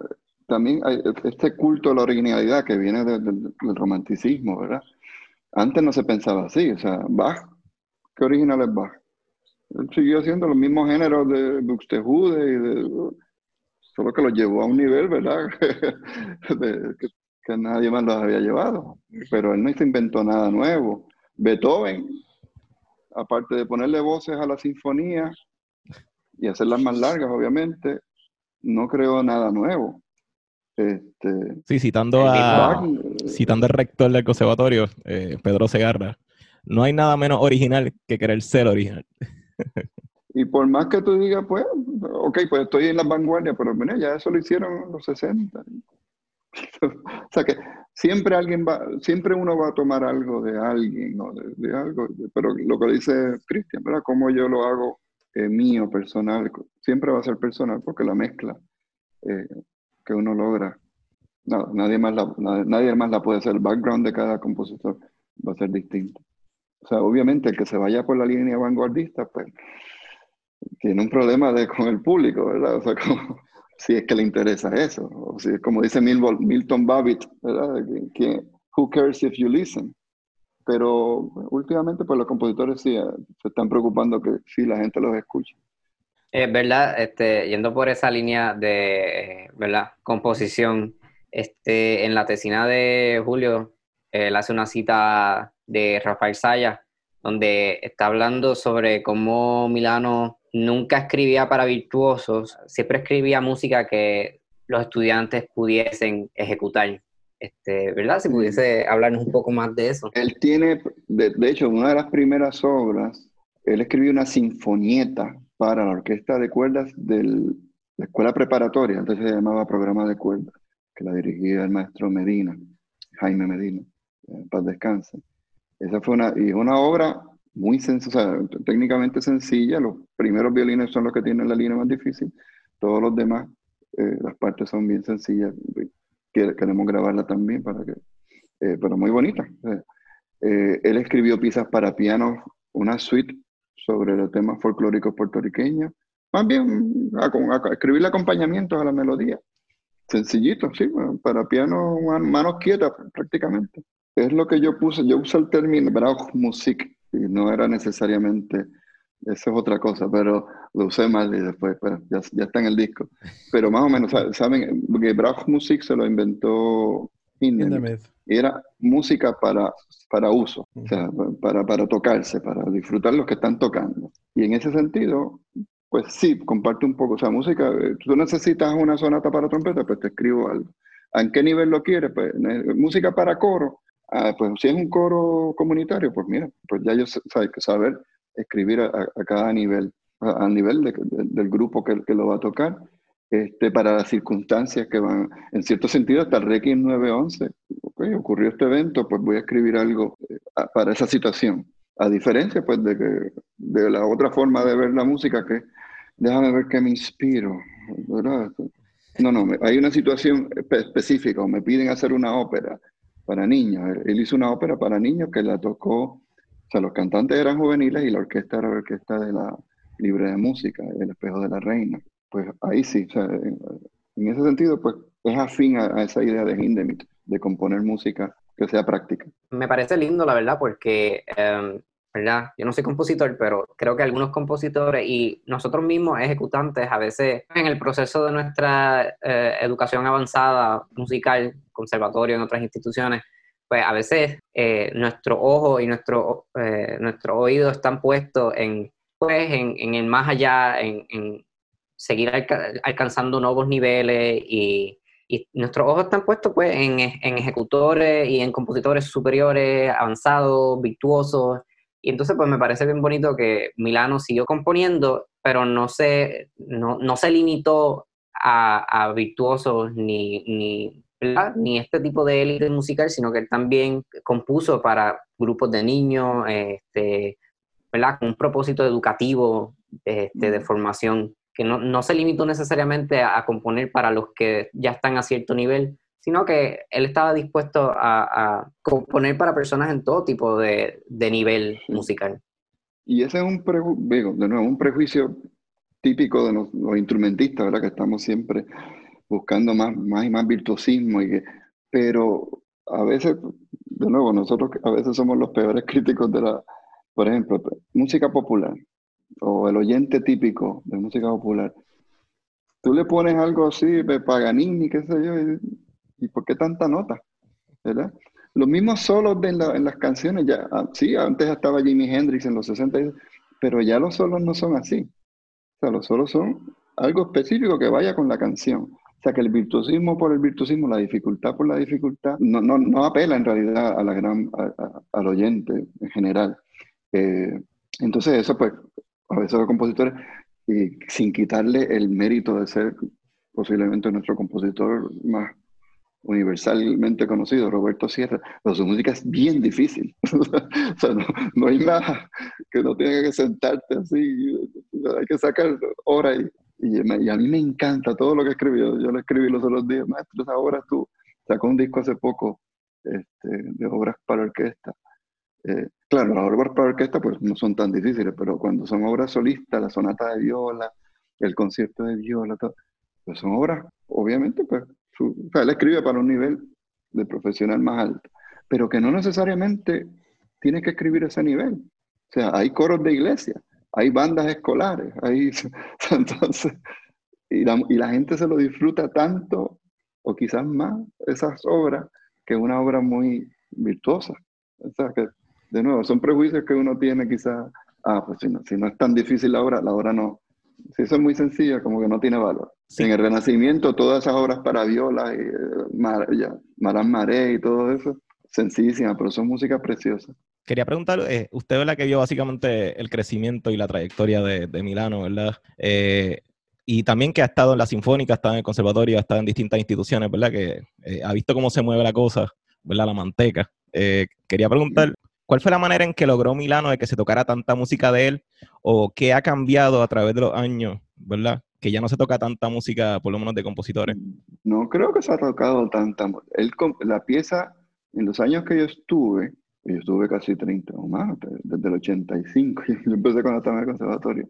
Speaker 5: también hay este culto a la originalidad que viene del, del romanticismo, ¿verdad? Antes no se pensaba así, o sea, Bach, ¿qué original es Bach? Él siguió haciendo los mismos géneros de Buxtehude y de... Solo que los llevó a un nivel, ¿verdad? que, que, nadie más los había llevado. Pero él no se inventó nada nuevo. Beethoven, aparte de ponerle voces a la sinfonía y hacerlas más largas, obviamente, no creó nada nuevo. Este,
Speaker 3: sí, citando a citando al rector del conservatorio, eh, Pedro Segarra, no hay nada menos original que querer ser original.
Speaker 5: y por más que tú digas, pues, ok, pues estoy en la vanguardia, pero bueno, ya eso lo hicieron los 60. o sea que siempre alguien va, siempre uno va a tomar algo de alguien o de, de algo, pero lo que dice Cristian, ¿verdad? Como yo lo hago eh, mío, personal, siempre va a ser personal porque la mezcla eh, que uno logra. No, nadie, más la, nadie más la puede hacer. El background de cada compositor va a ser distinto. O sea, obviamente el que se vaya por la línea vanguardista, pues tiene un problema de, con el público, ¿verdad? O sea, como, si es que le interesa eso. O si es como dice Milton, Babbitt, ¿verdad? Que, who cares if you listen? Pero últimamente, pues los compositores sí se están preocupando que sí la gente los escuche.
Speaker 6: Es verdad, este, yendo por esa línea de eh, ¿verdad? composición, este, en la tesina de Julio, él hace una cita de Rafael Saya, donde está hablando sobre cómo Milano nunca escribía para virtuosos, siempre escribía música que los estudiantes pudiesen ejecutar. Este, ¿Verdad? Si pudiese hablarnos un poco más de eso.
Speaker 5: Él tiene, de, de hecho, una de las primeras obras, él escribió una sinfonieta para la orquesta de cuerdas de la escuela preparatoria, antes se llamaba programa de cuerdas, que la dirigía el maestro Medina, Jaime Medina, paz descanse. Esa fue una, y una obra muy sencilla, técnicamente sencilla, los primeros violines son los que tienen la línea más difícil, todos los demás, eh, las partes son bien sencillas, queremos grabarla también para que, eh, pero muy bonita. Eh, él escribió piezas para piano, una suite sobre los temas folclóricos puertorriqueños. Más bien, a, escribirle acompañamientos a la melodía. Sencillito, sí, para piano, manos quietas prácticamente. Es lo que yo puse, yo usé el término Brauchmusik, y no era necesariamente, eso es otra cosa, pero lo usé mal y después pues, ya, ya, está en el disco. Pero más o menos, ¿saben? Porque Brauchmusik se lo inventó Hindemith. Era música para, para uso, o sea, para, para tocarse, para disfrutar los que están tocando. Y en ese sentido, pues sí, comparte un poco. O sea, música, eh, tú necesitas una sonata para trompeta, pues te escribo algo. ¿A qué nivel lo quieres? Pues música para coro. Ah, pues si es un coro comunitario, pues mira, pues ya yo sé, que saber escribir a, cada nivel, a, nivel del grupo que, que, lo va a tocar este, para las circunstancias que van, en cierto sentido, hasta el Requiem 911. Okay, ocurrió este evento, pues voy a escribir algo eh, para esa situación. A diferencia, pues, de, que, la otra forma de ver la música, que déjame ver qué me inspiro. No, no, hay una situación específica, o me piden hacer una ópera para niños. Él hizo una ópera para niños que la tocó, o sea, los cantantes eran juveniles y la orquesta era la orquesta de la libre de música, El Espejo de la Reina pues ahí sí, en, ese sentido, pues es afín a, esa idea de Hindemith, de componer música que sea práctica.
Speaker 6: Me parece lindo, la verdad, porque, em, ¿verdad? Yo no soy compositor, pero creo que algunos compositores y nosotros mismos ejecutantes, a veces en el proceso de nuestra eh, educación avanzada musical, conservatorio, en otras instituciones, pues a veces eh, nuestro ojo y nuestro, eh, nuestro oído están puestos en, pues, en, en el más allá, en seguir alcanzando nuevos niveles y, nuestros ojos están puestos pues en, ejecutores y en compositores superiores, avanzados, virtuosos. Y entonces pues me parece bien bonito que Milano siguió componiendo, pero no se, no, se limitó a, virtuosos ni, ni, ni este tipo de élite musical, sino que él también compuso para grupos de niños, este, ¿verdad? con un propósito educativo este, de formación que no, se limitó necesariamente a, componer para los que ya están a cierto nivel, sino que él estaba dispuesto a, componer para personas en todo tipo de, nivel musical.
Speaker 5: Y ese es un, de nuevo, un prejuicio típico de los, instrumentistas, ¿verdad? Que estamos siempre buscando más, más y más virtuosismo, y que, pero a veces, de nuevo, nosotros a veces somos los peores críticos de la, por ejemplo, música popular o el oyente típico de música popular, tú le pones algo así de Paganini, qué sé yo, y, ¿por qué tanta nota? ¿Verdad? Los mismos solos de en, las canciones, ya, ah, sí, antes estaba Jimi Hendrix en los 60, pero ya los solos no son así. O sea, los solos son algo específico que vaya con la canción. O sea, que el virtuosismo por el virtuosismo, la dificultad por la dificultad, no, no, no apela en realidad a la gran, al oyente en general. Eh, entonces, eso pues a veces los compositores, y sin quitarle el mérito de ser posiblemente nuestro compositor más universalmente conocido, Roberto Sierra, pero su música es bien difícil. o sea, no, hay nada que no tenga que sentarte así, hay que sacar horas y, y, a mí me encanta todo lo que escribí. Yo, lo escribí los otros días, maestro, ahora tú sacó un disco hace poco este, de obras para orquesta. Eh, Claro, las obras para orquesta pues no son tan difíciles, pero cuando son obras solistas, la sonata de viola, el concierto de viola, pues son obras, obviamente, pues, él escribe para un nivel de profesional más alto, pero que no necesariamente tiene que escribir ese nivel. O sea, hay coros de iglesia, hay bandas escolares, hay, entonces, y la, y la gente se lo disfruta tanto, o quizás más, esas obras, que una obra muy virtuosa. O sea, que de nuevo, son prejuicios que uno tiene quizás ah, pues si no, si no es tan difícil la obra, la obra no. Si eso es muy sencilla, como que no tiene valor. En el Renacimiento, todas esas obras para viola, y, eh, Marán Maré y todo eso, sencillísimas, pero son músicas preciosas.
Speaker 3: Quería preguntar, eh, usted es la que vio básicamente el crecimiento y la trayectoria de, de Milano, ¿verdad? Eh, y también que ha estado en la Sinfónica, ha estado en el Conservatorio, ha estado en distintas instituciones, ¿verdad? Que eh, ha visto cómo se mueve la cosa, ¿verdad? La manteca. quería preguntar, ¿cuál fue la manera en que logró Milano de que se tocara tanta música de él? ¿O qué ha cambiado a través de los años, ¿verdad? Que ya no se toca tanta música, por lo menos de compositores.
Speaker 5: No creo que se ha tocado tanta. Él, la pieza, en los años que yo estuve, yo estuve casi 30 o más, desde el 85. Yo empecé estaba en el conservatorio.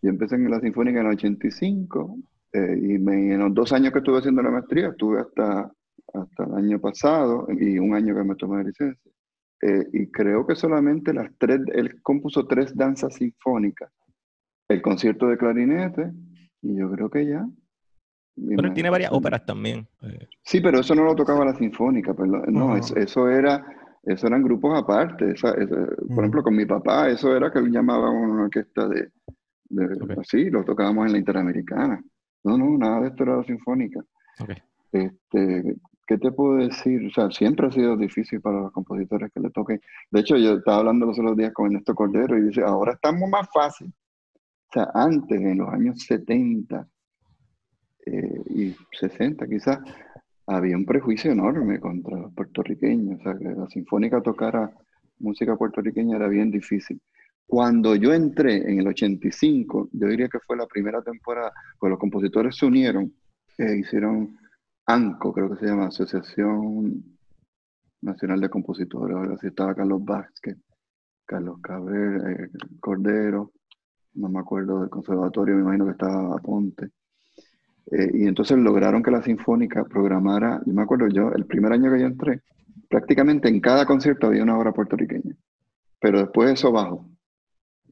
Speaker 5: Yo empecé en la Sinfónica en el 85 eh, y en los dos años que estuve haciendo la maestría, estuve hasta, hasta el año pasado y un año que me tomé de licencia. Eh, y creo que solamente las tres, él compuso tres danzas sinfónicas. El concierto de clarinete, y yo creo que ya.
Speaker 3: Pero él tiene varias óperas también.
Speaker 5: Sí, pero eso no lo tocaba la sinfónica, perdón. No, eso era eso eran grupos aparte. por ejemplo, con mi papá, eso era que él llamaba una orquesta de, así, lo tocábamos en la Interamericana. No, no, nada de esto era la sinfónica. Este, ¿Qué te puedo decir? O sea, siempre ha sido difícil para los compositores que le toquen. De hecho, yo estaba hablando los otros días con Ernesto Cordero y dice, ahora estamos más fácil. O sea, antes, en los años 70 eh, y 60 quizás, había un prejuicio enorme contra los puertorriqueños. O sea, que la sinfónica tocara música puertorriqueña era bien difícil. Cuando yo entré en el 85, yo diría que fue la primera temporada, pues los compositores se unieron, e hicieron ANCO, creo que se llama, Asociación Nacional de Compositores. Ahora sí estaba Carlos Vázquez, Carlos Cabrera, eh, Cordero, no me acuerdo del conservatorio, me imagino que estaba Aponte. Eh, y entonces lograron que la Sinfónica programara, yo me acuerdo yo, el primer año que yo entré, prácticamente en cada concierto había una obra puertorriqueña. Pero después eso bajó.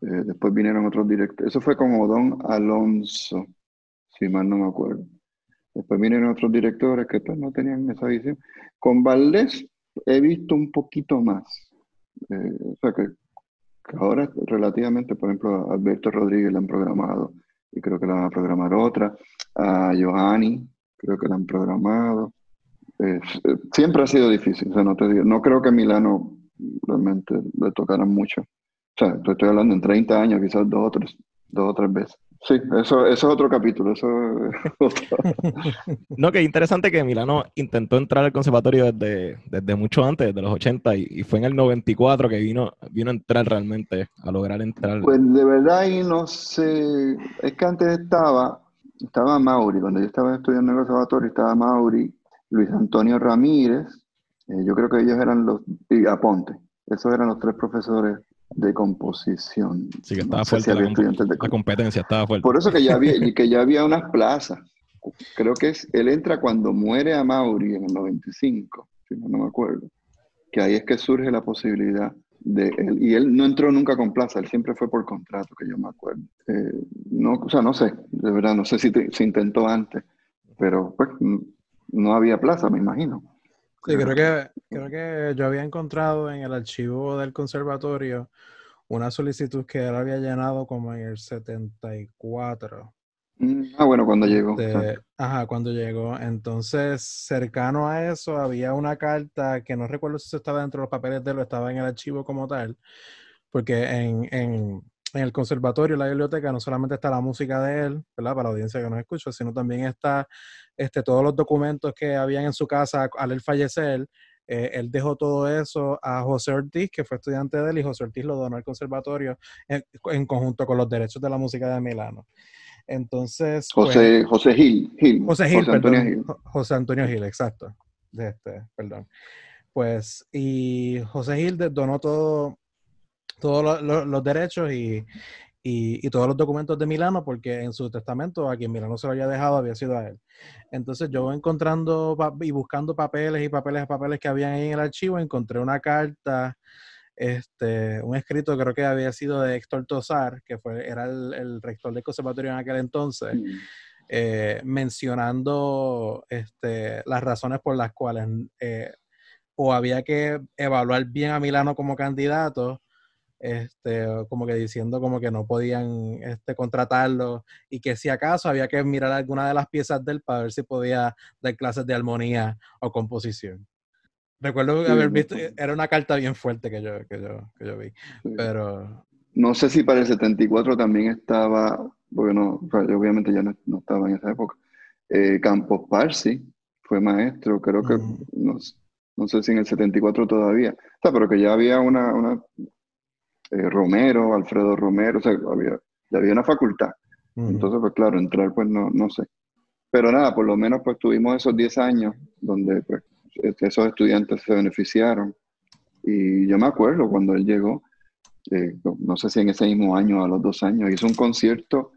Speaker 5: Eh, después vinieron otros directores. Eso fue con Don Alonso, si mal no me acuerdo. Después vinieron otros directores que pues, no tenían esa visión. Con Valdés he visto un poquito más. Eh, o sea que, ahora relativamente, por ejemplo, a Alberto Rodríguez le han programado y creo que la van a programar otra. A Johanny, creo que la han programado. Eh, siempre ha sido difícil, o sea, no, te digo, no creo que Milano realmente le tocaran mucho. O sea, estoy hablando en 30 años, quizás dos o tres, dos o tres veces. Sí, eso, eso es otro capítulo. Eso
Speaker 3: no, que interesante que Milano intentó entrar al conservatorio desde, desde mucho antes, desde los 80, y, fue en el 94 que vino, vino a entrar realmente, a lograr entrar.
Speaker 5: Pues de verdad, y no sé, es que antes estaba, estaba Mauri, cuando yo estaba estudiando en el conservatorio, estaba Mauri, Luis Antonio Ramírez, eh, yo creo que ellos eran los, y Aponte, esos eran los tres profesores de composición.
Speaker 3: Sí, que estaba fuerte la, competencia, estaba fuerte.
Speaker 5: Por eso que ya había, que ya había unas plazas. Creo que es, él entra cuando muere a Mauri en el 95, si no, me acuerdo. Que ahí es que surge la posibilidad de él. Y él no entró nunca con plaza, él siempre fue por contrato, que yo me acuerdo. Eh, no, o sea, no sé, de verdad, no sé si se intentó antes, pero pues no había plaza, me imagino.
Speaker 2: Sí, creo que, creo que yo había encontrado en el archivo del conservatorio una solicitud que él había llenado como en el 74.
Speaker 5: Mm, ah, bueno, cuando llegó.
Speaker 2: ajá, cuando llegó. Entonces, cercano a eso, había una carta que no recuerdo si estaba dentro de los papeles de él o estaba en el archivo como tal, porque en, en, en el conservatorio, la biblioteca, no solamente está la música de él, ¿verdad? Para la audiencia que nos escucha, sino también está este, todos los documentos que habían en su casa al él fallecer. Eh, él dejó todo eso a José Ortiz, que fue estudiante de él, y José Ortiz lo donó al conservatorio en, conjunto con los derechos de la música de Milano. Entonces.
Speaker 5: José, pues, José Gil,
Speaker 2: José Gil, José Antonio Gil. José Antonio Gil, exacto. De este, perdón. Pues, y José Gil donó todo, todos los derechos y, y, todos los documentos de Milano, porque en su testamento a quien Milano se lo había dejado había sido a él. Entonces yo encontrando y buscando papeles y papeles y papeles que habían ahí en el archivo, encontré una carta, este, un escrito creo que había sido de Héctor Tosar, que fue, era el, rector del conservatorio en aquel entonces, mm. eh, mencionando este, las razones por las cuales eh, o había que evaluar bien a Milano como candidato, este, como que diciendo como que no podían este, contratarlo y que si acaso había que mirar alguna de las piezas del para ver si podía dar clases de armonía o composición. Recuerdo haber visto, era una carta bien fuerte que yo, que yo, que yo vi, pero...
Speaker 5: No sé si para el 74 también estaba, porque no, obviamente ya no, estaba en esa época, eh, Campos Parsi fue maestro, creo que, no, no, sé si en el 74 todavía, o sea, pero que ya había una, una eh, Romero, Alfredo Romero, o sea, había, ya había una facultad. Entonces, pues claro, entrar, pues no, no sé. Pero nada, por lo menos pues tuvimos esos 10 años donde pues esos estudiantes se beneficiaron. Y yo me acuerdo cuando él llegó, eh, no sé si en ese mismo año o a los dos años, hizo un concierto,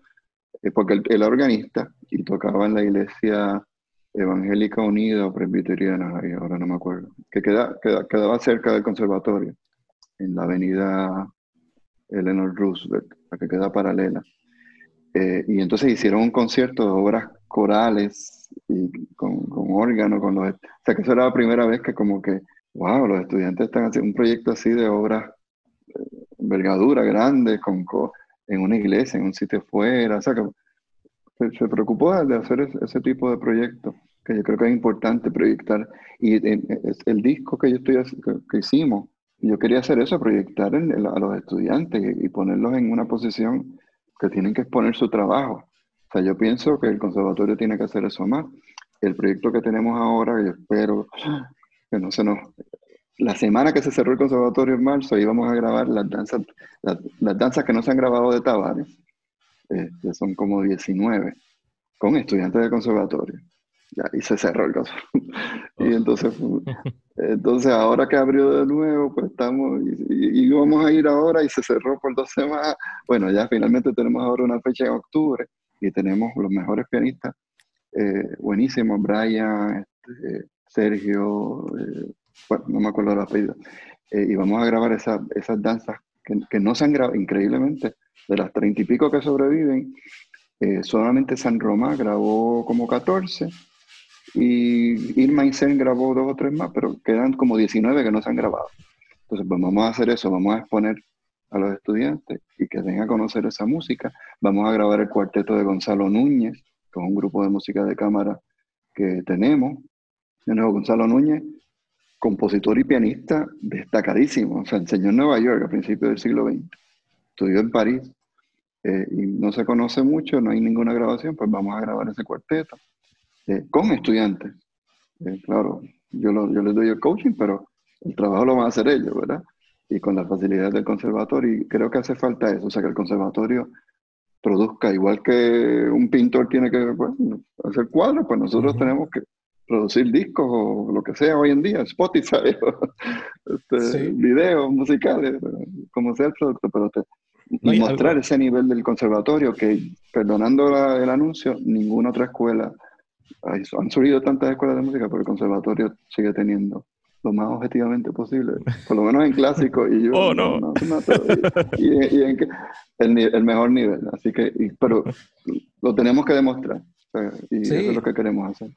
Speaker 5: eh, porque él, era organista y tocaba en la iglesia evangélica unida o presbiteriana, ahora no me acuerdo, que queda, quedaba cerca del conservatorio, en la avenida Eleanor Roosevelt, la que queda paralela. Eh, y entonces hicieron un concierto de obras corales y con, con órgano, con los... O sea, que eso era la primera vez que como que, wow, los estudiantes están haciendo un proyecto así de obras, eh, envergadura grande, con, en una iglesia, en un sitio fuera, o sea, que se, preocupó de hacer ese, tipo de proyectos, que yo creo que es importante proyectar. Y el, disco que yo estoy que, hicimos, yo quería hacer eso, proyectar a los estudiantes y, ponerlos en una posición que tienen que exponer su trabajo sea, yo pienso que el conservatorio tiene que hacer eso más. El proyecto que tenemos ahora, yo espero que no se nos... La semana que se cerró el conservatorio en marzo, íbamos a grabar las danzas, las, danzas que no se han grabado de Tavares, que este, son como 19, con estudiantes del conservatorio. Ya, y se cerró el caso. y entonces, entonces ahora que abrió de nuevo, pues estamos, y, y, vamos a ir ahora y se cerró por dos semanas. Bueno, ya finalmente tenemos ahora una fecha en octubre y tenemos los mejores pianistas, eh, buenísimos, Brian, este, Sergio, eh, bueno, no me acuerdo de los apellidos, eh, y vamos a grabar esas danzas que, no se han grabado, increíblemente, de las treinta y pico que sobreviven, solamente San Román grabó como 14, y Irma Isen grabó dos o tres más, pero quedan como 19 que no se han grabado. Entonces, pues vamos a hacer eso, vamos a exponer a los estudiantes y que den a conocer esa música. Vamos a grabar el cuarteto de Gonzalo Núñez, que es un grupo de música de cámara que tenemos. De nuevo, Gonzalo Núñez, compositor y pianista destacadísimo. O enseñó en Nueva York a principios del siglo XX. Estudió en París eh, y no se conoce mucho, no hay ninguna grabación, pues vamos a grabar ese cuarteto eh, con estudiantes. Eh, claro, yo, yo les doy el coaching, pero el trabajo lo van a hacer ellos, ¿verdad? y con la facilidad del conservatorio. Y creo que hace falta eso, o sea, que el conservatorio produzca, igual que un pintor tiene que hacer cuadros, pues nosotros tenemos que producir discos o lo que sea hoy en día, Spotify, este, videos musicales, como sea el producto, pero mostrar ese nivel del conservatorio que, perdonando el anuncio, ninguna otra escuela, han surgido tantas escuelas de música, pero el conservatorio sigue teniendo lo más objetivamente posible, por lo menos en clásico y yo
Speaker 3: oh, no.
Speaker 5: y, en el, mejor nivel, así que, pero lo tenemos que demostrar y eso es lo que queremos hacer.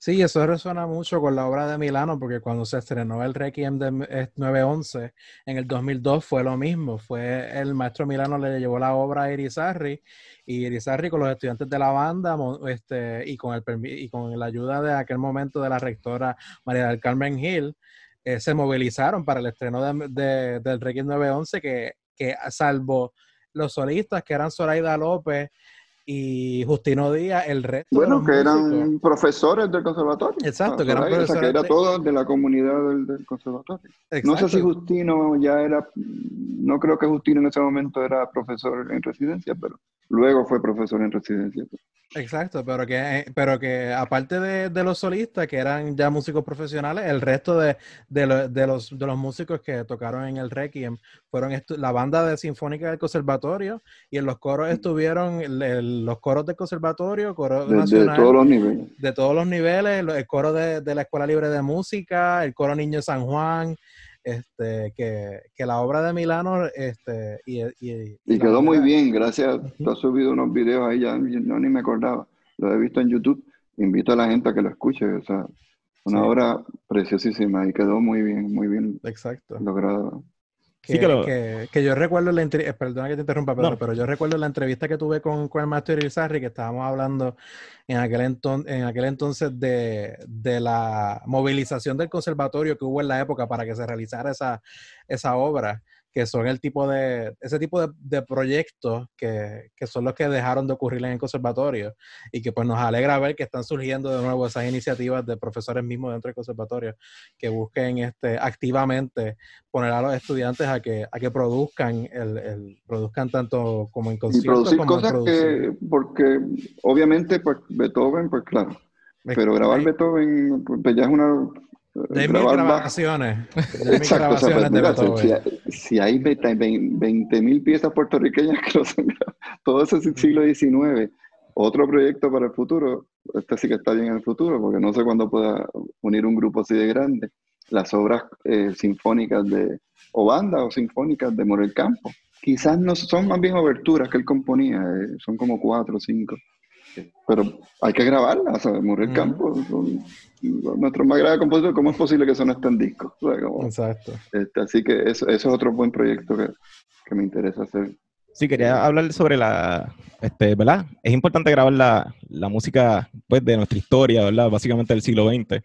Speaker 2: Sí, eso resuena mucho con la obra de Milano, porque cuando se estrenó el Requiem de 911 en el 2002 fue lo mismo. Fue el maestro Milano le llevó la obra a Irizarry y Irizarry con los estudiantes de la banda este, y, con el, y con la ayuda de aquel momento de la rectora María del Carmen Hill, eh, se movilizaron para el estreno de, del Requiem 911 que, que salvo los solistas que eran Zoraida López y Justino Díaz, el resto.
Speaker 5: Bueno, que eran profesores del conservatorio.
Speaker 2: Exacto, que eran
Speaker 5: profesores. O sea, que era todo de la comunidad del, conservatorio. No sé si Justino ya era, no creo que Justino en ese momento era profesor en residencia, pero luego fue profesor en residencia.
Speaker 2: Exacto, pero que, pero que aparte de, los solistas, que eran ya músicos profesionales, el resto de, los, de los músicos que tocaron en el Requiem fueron la banda de Sinfónica del Conservatorio y en los coros estuvieron los coros del Conservatorio, coro
Speaker 5: de, nacional. De todos los niveles.
Speaker 2: De todos los niveles, el coro de, la Escuela Libre de Música, el coro Niño San Juan, este, que, la obra de Milano, este, y,
Speaker 5: y, quedó muy bien, gracias, tú has subido unos videos ahí, ya no ni me acordaba, lo he visto en YouTube, invito a la gente a que lo escuche, o sea, una obra preciosísima y quedó muy bien, muy bien
Speaker 2: Exacto.
Speaker 5: logrado.
Speaker 2: Que, que, yo recuerdo la entrevista, eh, perdona que te interrumpa, Pedro, pero yo recuerdo la entrevista que tuve con, con el maestro Irizarry, que estábamos hablando en aquel, en aquel entonces de, de, la movilización del conservatorio que hubo en la época para que se realizara esa, esa obra que son el tipo de, ese tipo de, proyectos que, son los que dejaron de ocurrir en el conservatorio y que pues nos alegra ver que están surgiendo de nuevo esas iniciativas de profesores mismos dentro del conservatorio que busquen este, activamente poner a los estudiantes a que, a que produzcan, el, produzcan tanto como en conciertos como
Speaker 5: cosas en que, porque obviamente pues Beethoven, pues claro, pero grabar Beethoven pues ya es una
Speaker 2: de mil grabaciones. De mil
Speaker 5: grabaciones si, si, hay 20 mil piezas puertorriqueñas que lo son todo ese siglo XIX, otro proyecto para el futuro, este sí que está bien en el futuro, porque no sé cuándo pueda unir un grupo así de grande, las obras eh, sinfónicas de, o bandas o sinfónicas de Morel Campo. Quizás no son más bien oberturas que él componía, eh, son como cuatro o cinco pero hay que grabarlas, o sea, Morel Campo, nuestro más grave compositor, ¿cómo es posible que eso no esté en disco?
Speaker 2: Exacto.
Speaker 5: Este, así que eso, eso, es otro buen proyecto que, que, me interesa hacer.
Speaker 3: Sí, quería hablar sobre la, este, ¿verdad? Es importante grabar la, la música, pues, de nuestra historia, ¿verdad? Básicamente del siglo XX,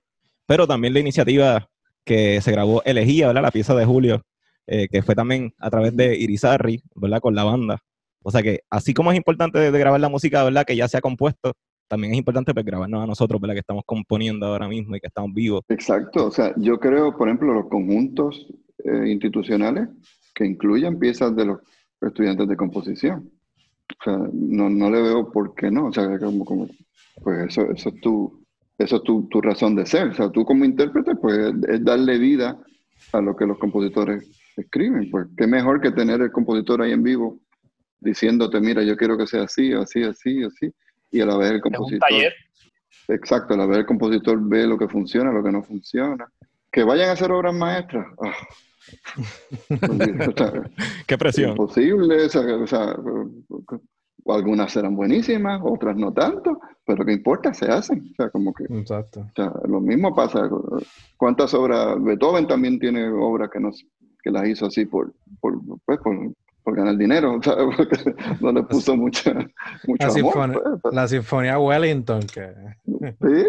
Speaker 3: pero también la iniciativa que se grabó Elegía, ¿verdad? La pieza de Julio, eh, que fue también a través de Irizarry, ¿verdad? Con la banda. O sea que así como es importante de, grabar la música, ¿verdad? Que ya se ha compuesto, también es importante pues, grabarnos a nosotros, ¿verdad? Que estamos componiendo ahora mismo y que estamos vivos.
Speaker 5: Exacto. O sea, yo creo, por ejemplo, los conjuntos eh, institucionales que incluyan piezas de los estudiantes de composición. O sea, no, no le veo por qué no. O sea, como, como pues eso, eso es, tu, eso es tu, tu, razón de ser. O sea, tú como intérprete, pues es darle vida a lo que los compositores escriben. Pues qué mejor que tener el compositor ahí en vivo diciéndote, mira, yo quiero que sea así, así, así, así, y a la vez el compositor... Exacto, a la vez el compositor ve lo que funciona, lo que no funciona. Que vayan a hacer obras maestras. Ah.
Speaker 3: Qué presión.
Speaker 5: Imposible, o sea, algunas serán buenísimas, otras no tanto, pero ¿qué importa? Se hacen. O sea, como que.
Speaker 2: Exacto.
Speaker 5: O sea, lo mismo pasa. ¿Cuántas obras? Beethoven también tiene obras que, no, que las hizo así por, por, pues, por, por ganar dinero, no le puso mucha, mucho
Speaker 2: la
Speaker 5: amor.
Speaker 2: Sinfonía, pues, la Sinfonía Wellington, que...
Speaker 5: Sí,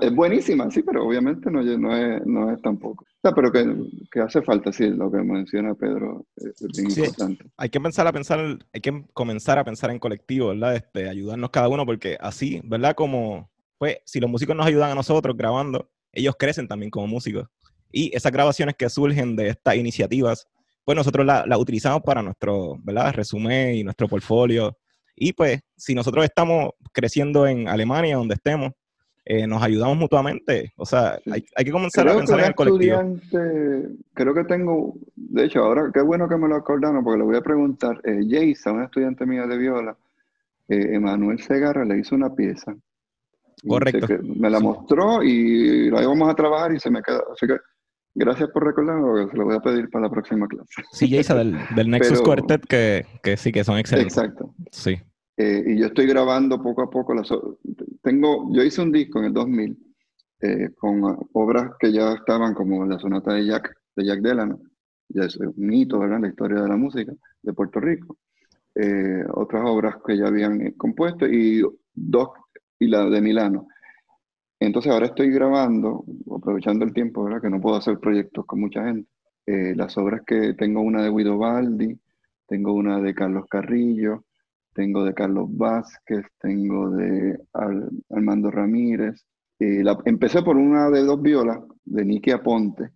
Speaker 5: es buenísima, sí, pero obviamente no, no, es, no es tampoco. O pero que, que, hace falta, sí, lo que menciona Pedro es, bien importante.
Speaker 3: Hay que pensar a pensar, hay que comenzar a pensar en colectivo, ¿verdad? Este, ayudarnos cada uno, porque así, ¿verdad? Como, pues, si los músicos nos ayudan a nosotros grabando, ellos crecen también como músicos. Y esas grabaciones que surgen de estas iniciativas pues nosotros la, la, utilizamos para nuestro ¿verdad? resumen y nuestro portfolio. Y pues, si nosotros estamos creciendo en Alemania, donde estemos, eh, nos ayudamos mutuamente. O sea, hay, hay, que comenzar a pensar en el colectivo.
Speaker 5: Creo que tengo, de hecho, ahora qué bueno que me lo acordaron, porque le voy a preguntar. Eh, Jason, un estudiante mío de viola, eh, Emanuel Segarra le hizo una pieza.
Speaker 3: Correcto.
Speaker 5: Me la mostró y la íbamos a trabajar y se me quedó. Así que Gracias por recordarlo, se lo voy a pedir para la próxima clase.
Speaker 3: Sí, Jason, del, del Nexus Quartet, que, que, sí, que son excelentes.
Speaker 5: Exacto.
Speaker 3: Sí.
Speaker 5: Eh, y yo estoy grabando poco a poco. Las, tengo, yo hice un disco en el 2000 eh, con obras que ya estaban como la sonata de Jack, de Jack Delano. Ya es un mito, ¿verdad? La historia de la música de Puerto Rico. Eh, otras obras que ya habían compuesto y dos, y la de Milano. Entonces ahora estoy grabando, aprovechando el tiempo, ¿verdad? Que no puedo hacer proyectos con mucha gente. Eh, las obras que tengo una de Guido Baldi, tengo una de Carlos Carrillo, tengo de Carlos Vázquez, tengo de Armando Ramírez. Eh, la, empecé por una de dos violas de Nicky Aponte,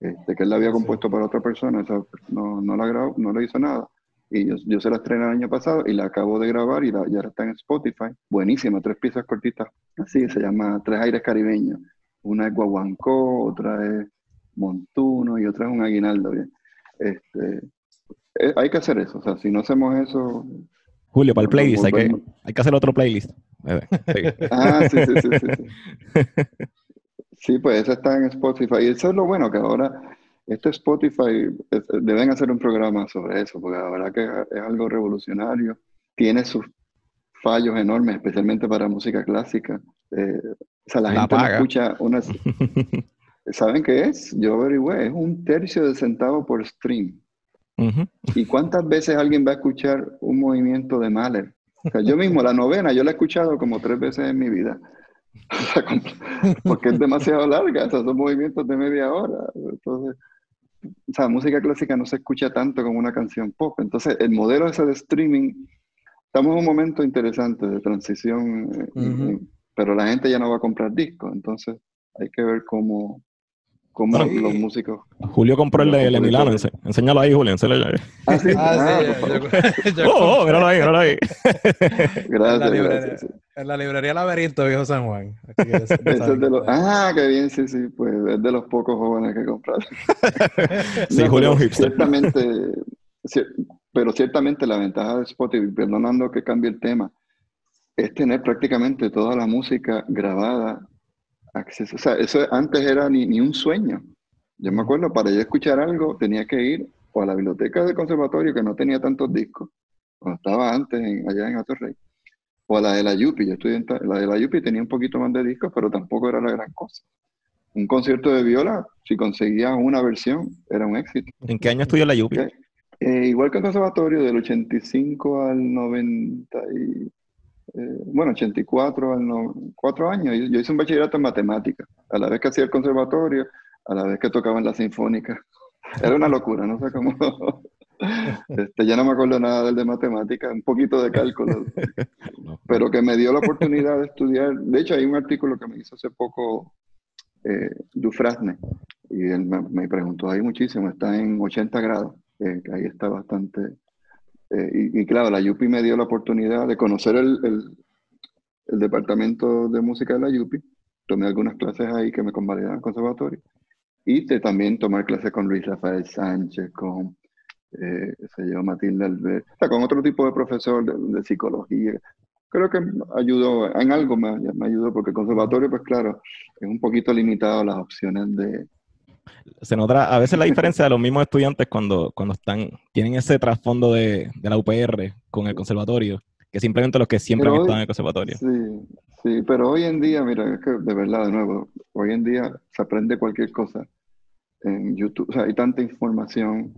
Speaker 5: este, que él la había compuesto para otra persona, no, no, la grabó, no le hizo nada. Y yo, yo, se la estrené el año pasado y la acabo de grabar y la, ya está en Spotify. Buenísima, tres piezas cortitas. Así se llama Tres Aires Caribeños. Una es Guaguancó, otra es Montuno y otra es un aguinaldo. Bien. Este, eh, hay que hacer eso. O sea, si no hacemos eso.
Speaker 3: Julio, para el playlist, hay que, hay que hacer otro playlist.
Speaker 5: ah, sí, sí, sí, sí. Sí, pues esa está en Spotify. Y eso es lo bueno, que ahora este Spotify, deben hacer un programa sobre eso, porque la verdad que es algo revolucionario. Tiene sus fallos enormes, especialmente para música clásica. Eh, o sea, la, gente no escucha unas... ¿Saben qué es? Yo averigüé, es un tercio de centavo por stream. ¿Y cuántas veces alguien va a escuchar un movimiento de Mahler? yo mismo, la novena, yo la he escuchado como tres veces en mi vida. porque es demasiado larga, o son movimientos de media hora. Entonces, o sea, música clásica no se escucha tanto como una canción pop. Entonces, el modelo ese de streaming, estamos en un momento interesante de transición, eh, pero la gente ya no va a comprar discos, entonces hay que ver cómo, cómo los músicos.
Speaker 3: Julio compró el de Milano, enséñalo ahí, Julio, enséñalo ahí.
Speaker 5: Ah, sí, ah,
Speaker 3: sí, oh, oh, míralo ahí, míralo ahí.
Speaker 5: gracias, gracias.
Speaker 2: En la librería Laberinto, viejo San Juan.
Speaker 5: ah, qué bien, sí, sí, pues es de los pocos jóvenes que compraron.
Speaker 3: sí, Julio es un hipster.
Speaker 5: Ciertamente, pero ciertamente la ventaja de Spotify, perdonando que cambie el tema, es tener prácticamente toda la música grabada, acceso. O sea, eso antes era ni, ni un sueño. Yo me acuerdo, para yo escuchar algo tenía que ir o a la biblioteca del conservatorio, que no tenía tantos discos, cuando estaba antes allá en Atorrey o a la de la Yupi. Yo estoy la de la Yupi tenía un poquito más de discos, pero tampoco era la gran cosa. Un concierto de viola, si conseguías una versión, era un éxito.
Speaker 3: ¿En qué año estudió la Yupi?
Speaker 5: Eh, igual que el conservatorio, del 85 al 90 y, eh, bueno, 84 al no, cuatro años. Yo, hice un bachillerato en matemáticas, a la vez que hacía el conservatorio, a la vez que tocaba en la sinfónica. Era una locura, no sé cómo, Este, ya no me acuerdo nada del de matemática, un poquito de cálculo, pero que me dio la oportunidad de estudiar. De hecho, hay un artículo que me hizo hace poco eh, Dufrasne, y él me, preguntó ahí muchísimo, está en 80 grados, eh, ahí está bastante. Eh, y, claro, la Yupi me dio la oportunidad de conocer el, el, departamento de música de la Yupi, tomé algunas clases ahí que me convalidaban en conservatorio, y de también tomar clases con Luis Rafael Sánchez, con eh, se llama Matilde Albert, o sea, con otro tipo de profesor de, psicología. Creo que ayudó, en algo me, me, ayudó, porque el conservatorio, pues claro, es un poquito limitado las opciones de...
Speaker 3: Se nota a veces la diferencia de los mismos estudiantes cuando, cuando están, tienen ese trasfondo de, de la UPR con el conservatorio, que simplemente los que siempre han estado en el conservatorio.
Speaker 5: Sí, sí, pero hoy en día, mira, es que de verdad, de nuevo, hoy en día se aprende cualquier cosa en YouTube, o sea, hay tanta información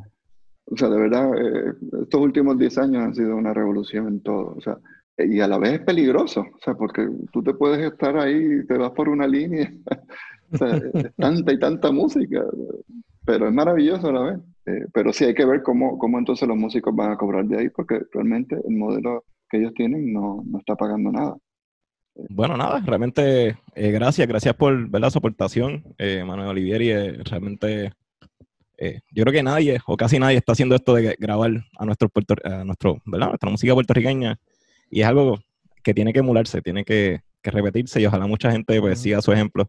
Speaker 5: o sea, de verdad, eh, estos últimos 10 años han sido una revolución en todo. O sea, y a la vez es peligroso, o sea, porque tú te puedes estar ahí te vas por una línea. o sea, es tanta y tanta música, pero es maravilloso a la vez. Eh, pero sí hay que ver cómo, cómo entonces los músicos van a cobrar de ahí, porque realmente el modelo que ellos tienen no, no está pagando nada.
Speaker 3: Bueno, nada, realmente eh, gracias, gracias por ver la soportación, Manuel Olivieri, realmente eh, yo creo que nadie o casi nadie está haciendo esto de grabar a nuestro, a nuestro ¿verdad? nuestra música puertorriqueña y es algo que tiene que emularse, tiene que, repetirse y ojalá mucha gente pues, siga su ejemplo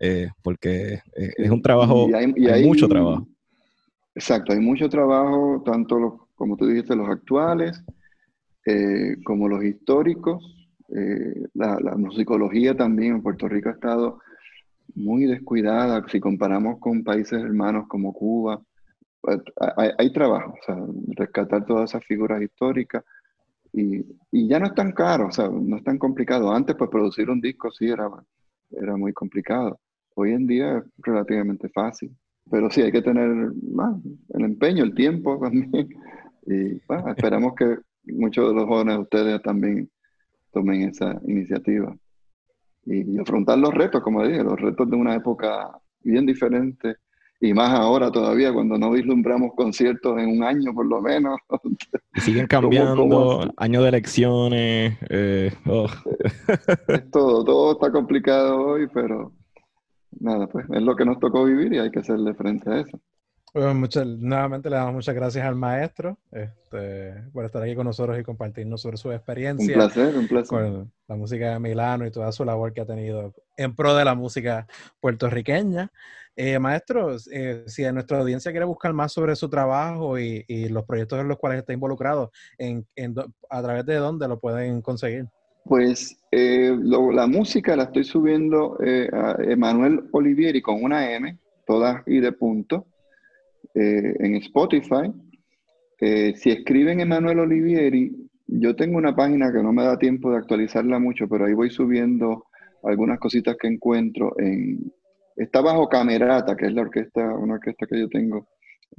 Speaker 3: eh, porque eh, es un trabajo, hay, mucho trabajo.
Speaker 5: Exacto, hay mucho trabajo, tanto los, como tú dijiste, los actuales como los históricos. la, la musicología también en Puerto Rico ha estado muy descuidada si comparamos con países hermanos como Cuba. Pues, hay, trabajo, o sea, rescatar todas esas figuras históricas y, y, ya no es tan caro, o sea, no es tan complicado. Antes, pues producir un disco sí era, era muy complicado. Hoy en día es relativamente fácil, pero sí hay que tener el empeño, el tiempo también. Y bueno, esperamos que muchos de los jóvenes de ustedes también tomen esa iniciativa y, afrontar los retos, como dije, los retos de una época bien diferente y más ahora todavía cuando no vislumbramos conciertos en un año por lo menos.
Speaker 3: Y siguen cambiando, año de elecciones. Eh, oh.
Speaker 5: todo, todo está complicado hoy, pero nada, pues es lo que nos tocó vivir y hay que hacerle frente a eso.
Speaker 2: Bueno, muchas, nuevamente le damos muchas gracias al maestro este, por estar aquí con nosotros y compartirnos sobre su experiencia.
Speaker 5: Un placer, un placer.
Speaker 2: Con la música de Milano y toda su labor que ha tenido en pro de la música puertorriqueña. Eh, maestro, eh, si a nuestra audiencia quiere buscar más sobre su trabajo y, los proyectos en los cuales está involucrado, en, ¿a través de dónde lo pueden conseguir?
Speaker 5: Pues eh, la música la estoy subiendo a Emanuel Olivieri con una M, todas y de punto eh, en Spotify. Eh, si escriben Emanuel Olivieri, yo tengo una página que no me da tiempo de actualizarla mucho, pero ahí voy subiendo algunas cositas que encuentro en... Está bajo Camerata, que es la orquesta, una orquesta que yo tengo,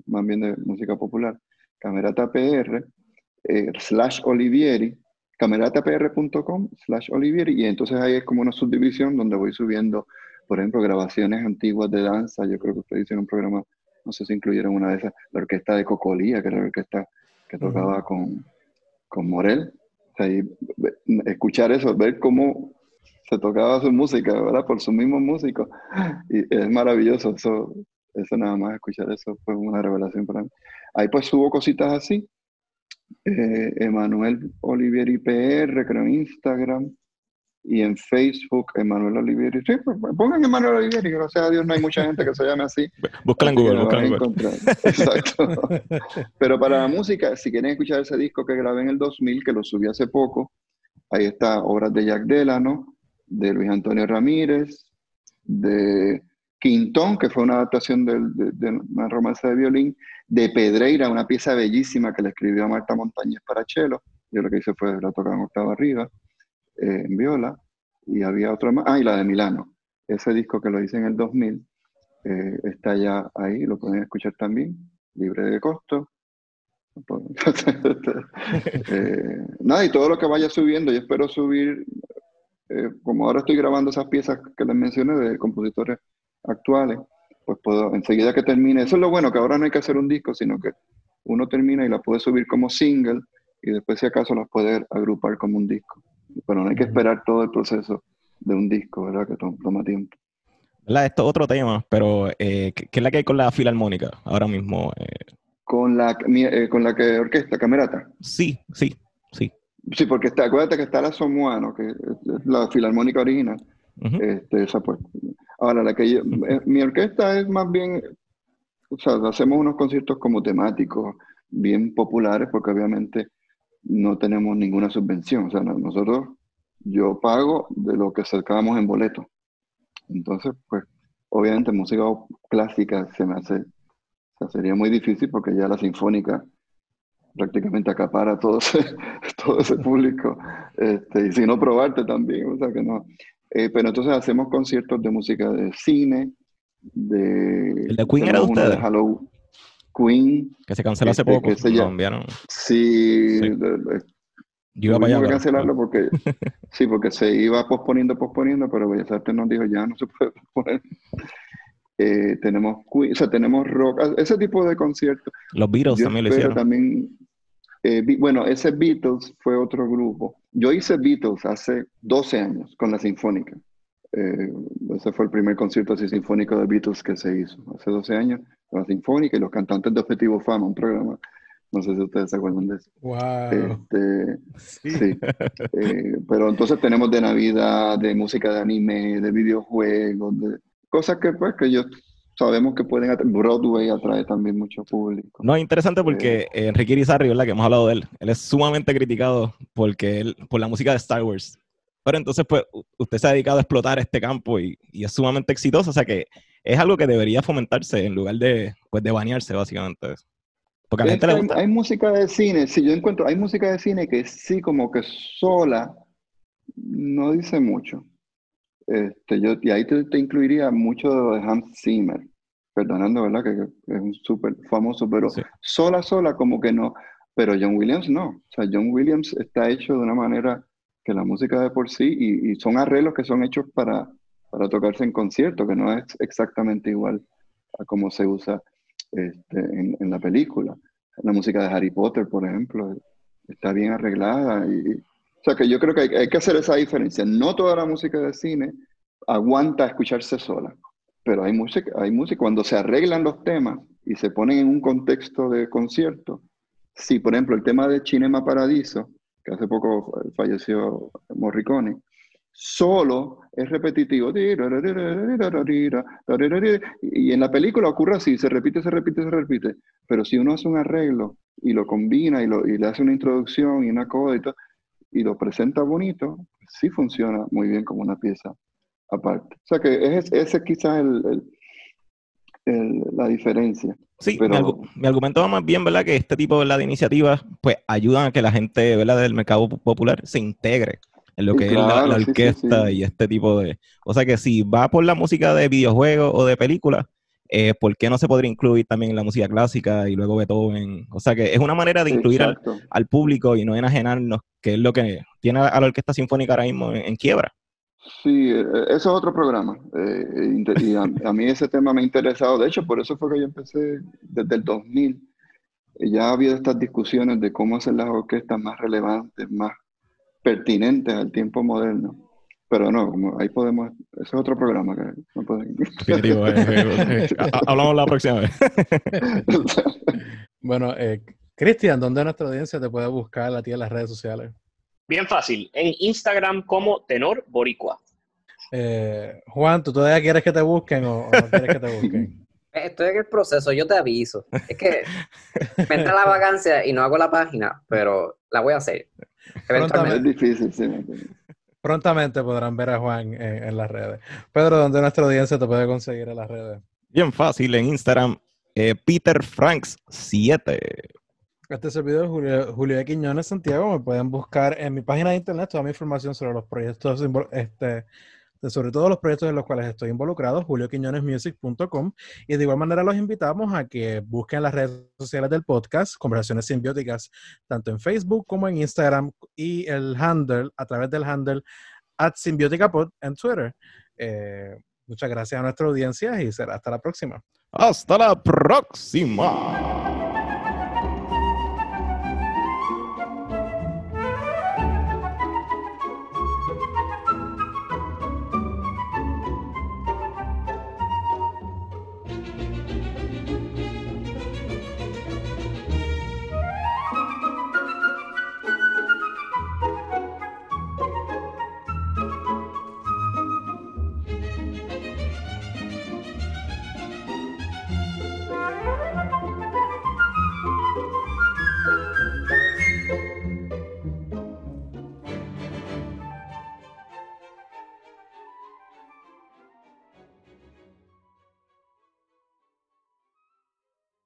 Speaker 5: más bien de música popular. Camerata PR, eh, slash Olivieri, cameratapr.com slash Olivieri, y entonces ahí es como una subdivisión donde voy subiendo, por ejemplo, grabaciones antiguas de danza. Yo creo que ustedes hicieron un programa, no sé si incluyeron una de esas, la orquesta de Cocolía, que era la orquesta que tocaba con, con Morel. escuchar eso, ver cómo se tocaba su música, ¿verdad? Por sus mismos músicos. Y es maravilloso, eso, eso nada más, escuchar eso fue una revelación para mí. Ahí pues subo cositas así. Eh, Emanuel Olivieri PR, creo en Instagram. Y en Facebook, Emanuel Olivieri. Sí, pues, pues, pongan Emanuel Olivieri, gracias a Dios no hay mucha gente que se llame así.
Speaker 3: Búscala en Google, búscala en Google.
Speaker 5: Exacto. Pero para la música, si quieren escuchar ese disco que grabé en el 2000, que lo subí hace poco, ahí está obras de Jack Delano, de Luis Antonio Ramírez, de Quintón, que fue una adaptación de, una romance de violín, de Pedreira, una pieza bellísima que le escribió Marta Montañez para cello. Yo lo que hice fue la tocar en octava arriba, eh, en viola, y había otra más. Ah, y la de Milano. Ese disco que lo hice en el 2000 eh, está ya ahí, lo pueden escuchar también, libre de costo. eh, nada, y todo lo que vaya subiendo, yo espero subir, eh, como ahora estoy grabando esas piezas que les mencioné de compositores actuales, pues puedo, enseguida que termine, eso es lo bueno, que ahora no hay que hacer un disco, sino que uno termina y la puede subir como single y después si acaso las puede agrupar como un disco. Pero no hay que esperar todo el proceso de un disco, ¿verdad? Que toma tiempo.
Speaker 3: Esto es otro tema, pero eh, ¿qué es la que hay con la filarmónica ahora mismo? Eh?
Speaker 5: Con la, eh, con la que orquesta, camerata.
Speaker 3: Sí, sí, sí.
Speaker 5: Sí, porque está, acuérdate que está la Somuano, que es la filarmónica original. Este, esa pues, Ahora, la que eh, mi orquesta es más bien, o sea, hacemos unos conciertos como temáticos, bien populares, porque obviamente no tenemos ninguna subvención. O sea, nosotros, yo pago de lo que sacábamos en boleto. Entonces, pues, obviamente música clásica se me hace, o sea, sería muy difícil porque ya la sinfónica prácticamente acapara todo ese, todo ese público. Este, y si no, probarte también, o sea que no. Eh, pero entonces hacemos conciertos de música de cine, de...
Speaker 3: ¿El de Queen era de?
Speaker 5: Halloween. Queen.
Speaker 3: Que se canceló hace este, poco, se
Speaker 5: lo enviaron. Sí.
Speaker 3: Yo iba para allá.
Speaker 5: que cancelarlo porque, sí, porque se iba posponiendo, posponiendo, pero Bellas Artes nos dijo ya no se puede posponer. Eh, tenemos Queen, o sea, tenemos rock, ese tipo de conciertos.
Speaker 3: Los Beatles también lo hicieron.
Speaker 5: También, eh, bueno, ese Beatles fue otro grupo. Yo hice Beatles hace 12 años con la Sinfónica. Eh, ese fue el primer concierto así sinfónico de Beatles que se hizo hace 12 años con la Sinfónica y los cantantes de Objetivo Fama, un programa. No sé si ustedes se acuerdan de eso.
Speaker 2: Wow.
Speaker 5: Este, sí. Eh, pero entonces tenemos de Navidad, de música de anime, de videojuegos, de cosas que pues que yo sabemos que pueden Broadway atrae también mucho público.
Speaker 3: No, es interesante porque eh, Enrique Irizarry, ¿verdad? Que hemos hablado de él, él es sumamente criticado porque él, por la música de Star Wars. Pero entonces, pues, usted se ha dedicado a explotar este campo y, y es sumamente exitoso. O sea que es algo que debería fomentarse en lugar de, pues, de banearse, básicamente.
Speaker 5: Porque a la gente le gusta. Hay, música de cine, si yo encuentro, hay música de cine que sí, como que sola, no dice mucho. Este, yo, y ahí te, te, incluiría mucho de Hans Zimmer perdonando, ¿verdad? Que, es un súper famoso, pero sola, sola, como que no. Pero John Williams no. O sea, John Williams está hecho de una manera que la música de por sí, y, son arreglos que son hechos para, para tocarse en concierto, que no es exactamente igual a cómo se usa este, en, en, la película. La música de Harry Potter, por ejemplo, está bien arreglada. Y, o sea, que yo creo que hay, hay que hacer esa diferencia. No toda la música de cine aguanta escucharse sola pero hay música, hay música, cuando se arreglan los temas y se ponen en un contexto de concierto, si por ejemplo el tema de Cinema Paradiso, que hace poco falleció Morricone, solo es repetitivo. Y en la película ocurre así, se repite, se repite, se repite. Pero si uno hace un arreglo y lo combina y, lo, y le hace una introducción y una coda y, todo, y lo presenta bonito, sí funciona muy bien como una pieza aparte. O sea que es, ese quizás el, el, la diferencia.
Speaker 3: Sí, mi, argumento va más bien, ¿verdad? Que este tipo de iniciativas pues ayudan a que la gente, ¿verdad? Del mercado popular se integre en lo que es la, orquesta y este tipo de... O sea que si va por la música de videojuegos o de películas, eh, ¿por qué no se podría incluir también la música clásica y luego Beethoven? O sea que es una manera de incluir al, público y no enajenarnos, que es lo que tiene a la Orquesta Sinfónica ahora mismo en, quiebra.
Speaker 5: Sí, e, e, eso es otro programa. Eh, y a, mí ese tema me ha interesado. De hecho, por eso fue que yo empecé desde el 2000. Ya ha habido estas discusiones de cómo hacer las orquestas más relevantes, más pertinentes al tiempo moderno. Pero no, como ahí podemos, ese es otro programa que no pueden.
Speaker 3: Eh, eh, hablamos la próxima vez.
Speaker 2: bueno, eh, Cristian, ¿dónde nuestra audiencia te puede buscar a ti en las redes sociales?
Speaker 4: Bien fácil, en Instagram como Tenor Boricua.
Speaker 2: Juan, ¿tú todavía quieres que te busquen o, no quieres que te busquen?
Speaker 7: Estoy en el proceso, yo te aviso. Es que me entra la vacancia y no hago la página, pero la voy a hacer.
Speaker 5: Es difícil, sí.
Speaker 2: Prontamente podrán ver a Juan en, las redes. Pedro, ¿dónde nuestra audiencia te puede conseguir en las redes?
Speaker 3: Bien fácil, en Instagram, eh, Peter Franks 7.
Speaker 2: Este servidor Julio, Julio de Quiñones Santiago. Me pueden buscar en mi página de internet toda mi información sobre los proyectos este, sobre todo los proyectos en los cuales estoy involucrado, julioquiñonesmusic.com. Y de igual manera los invitamos a que busquen las redes sociales del podcast, Conversaciones Simbióticas, tanto en Facebook como en Instagram y el handle, a través del handle at Simbióticapod en Twitter. Eh, muchas gracias a nuestra audiencia y será hasta la próxima.
Speaker 3: Hasta la próxima.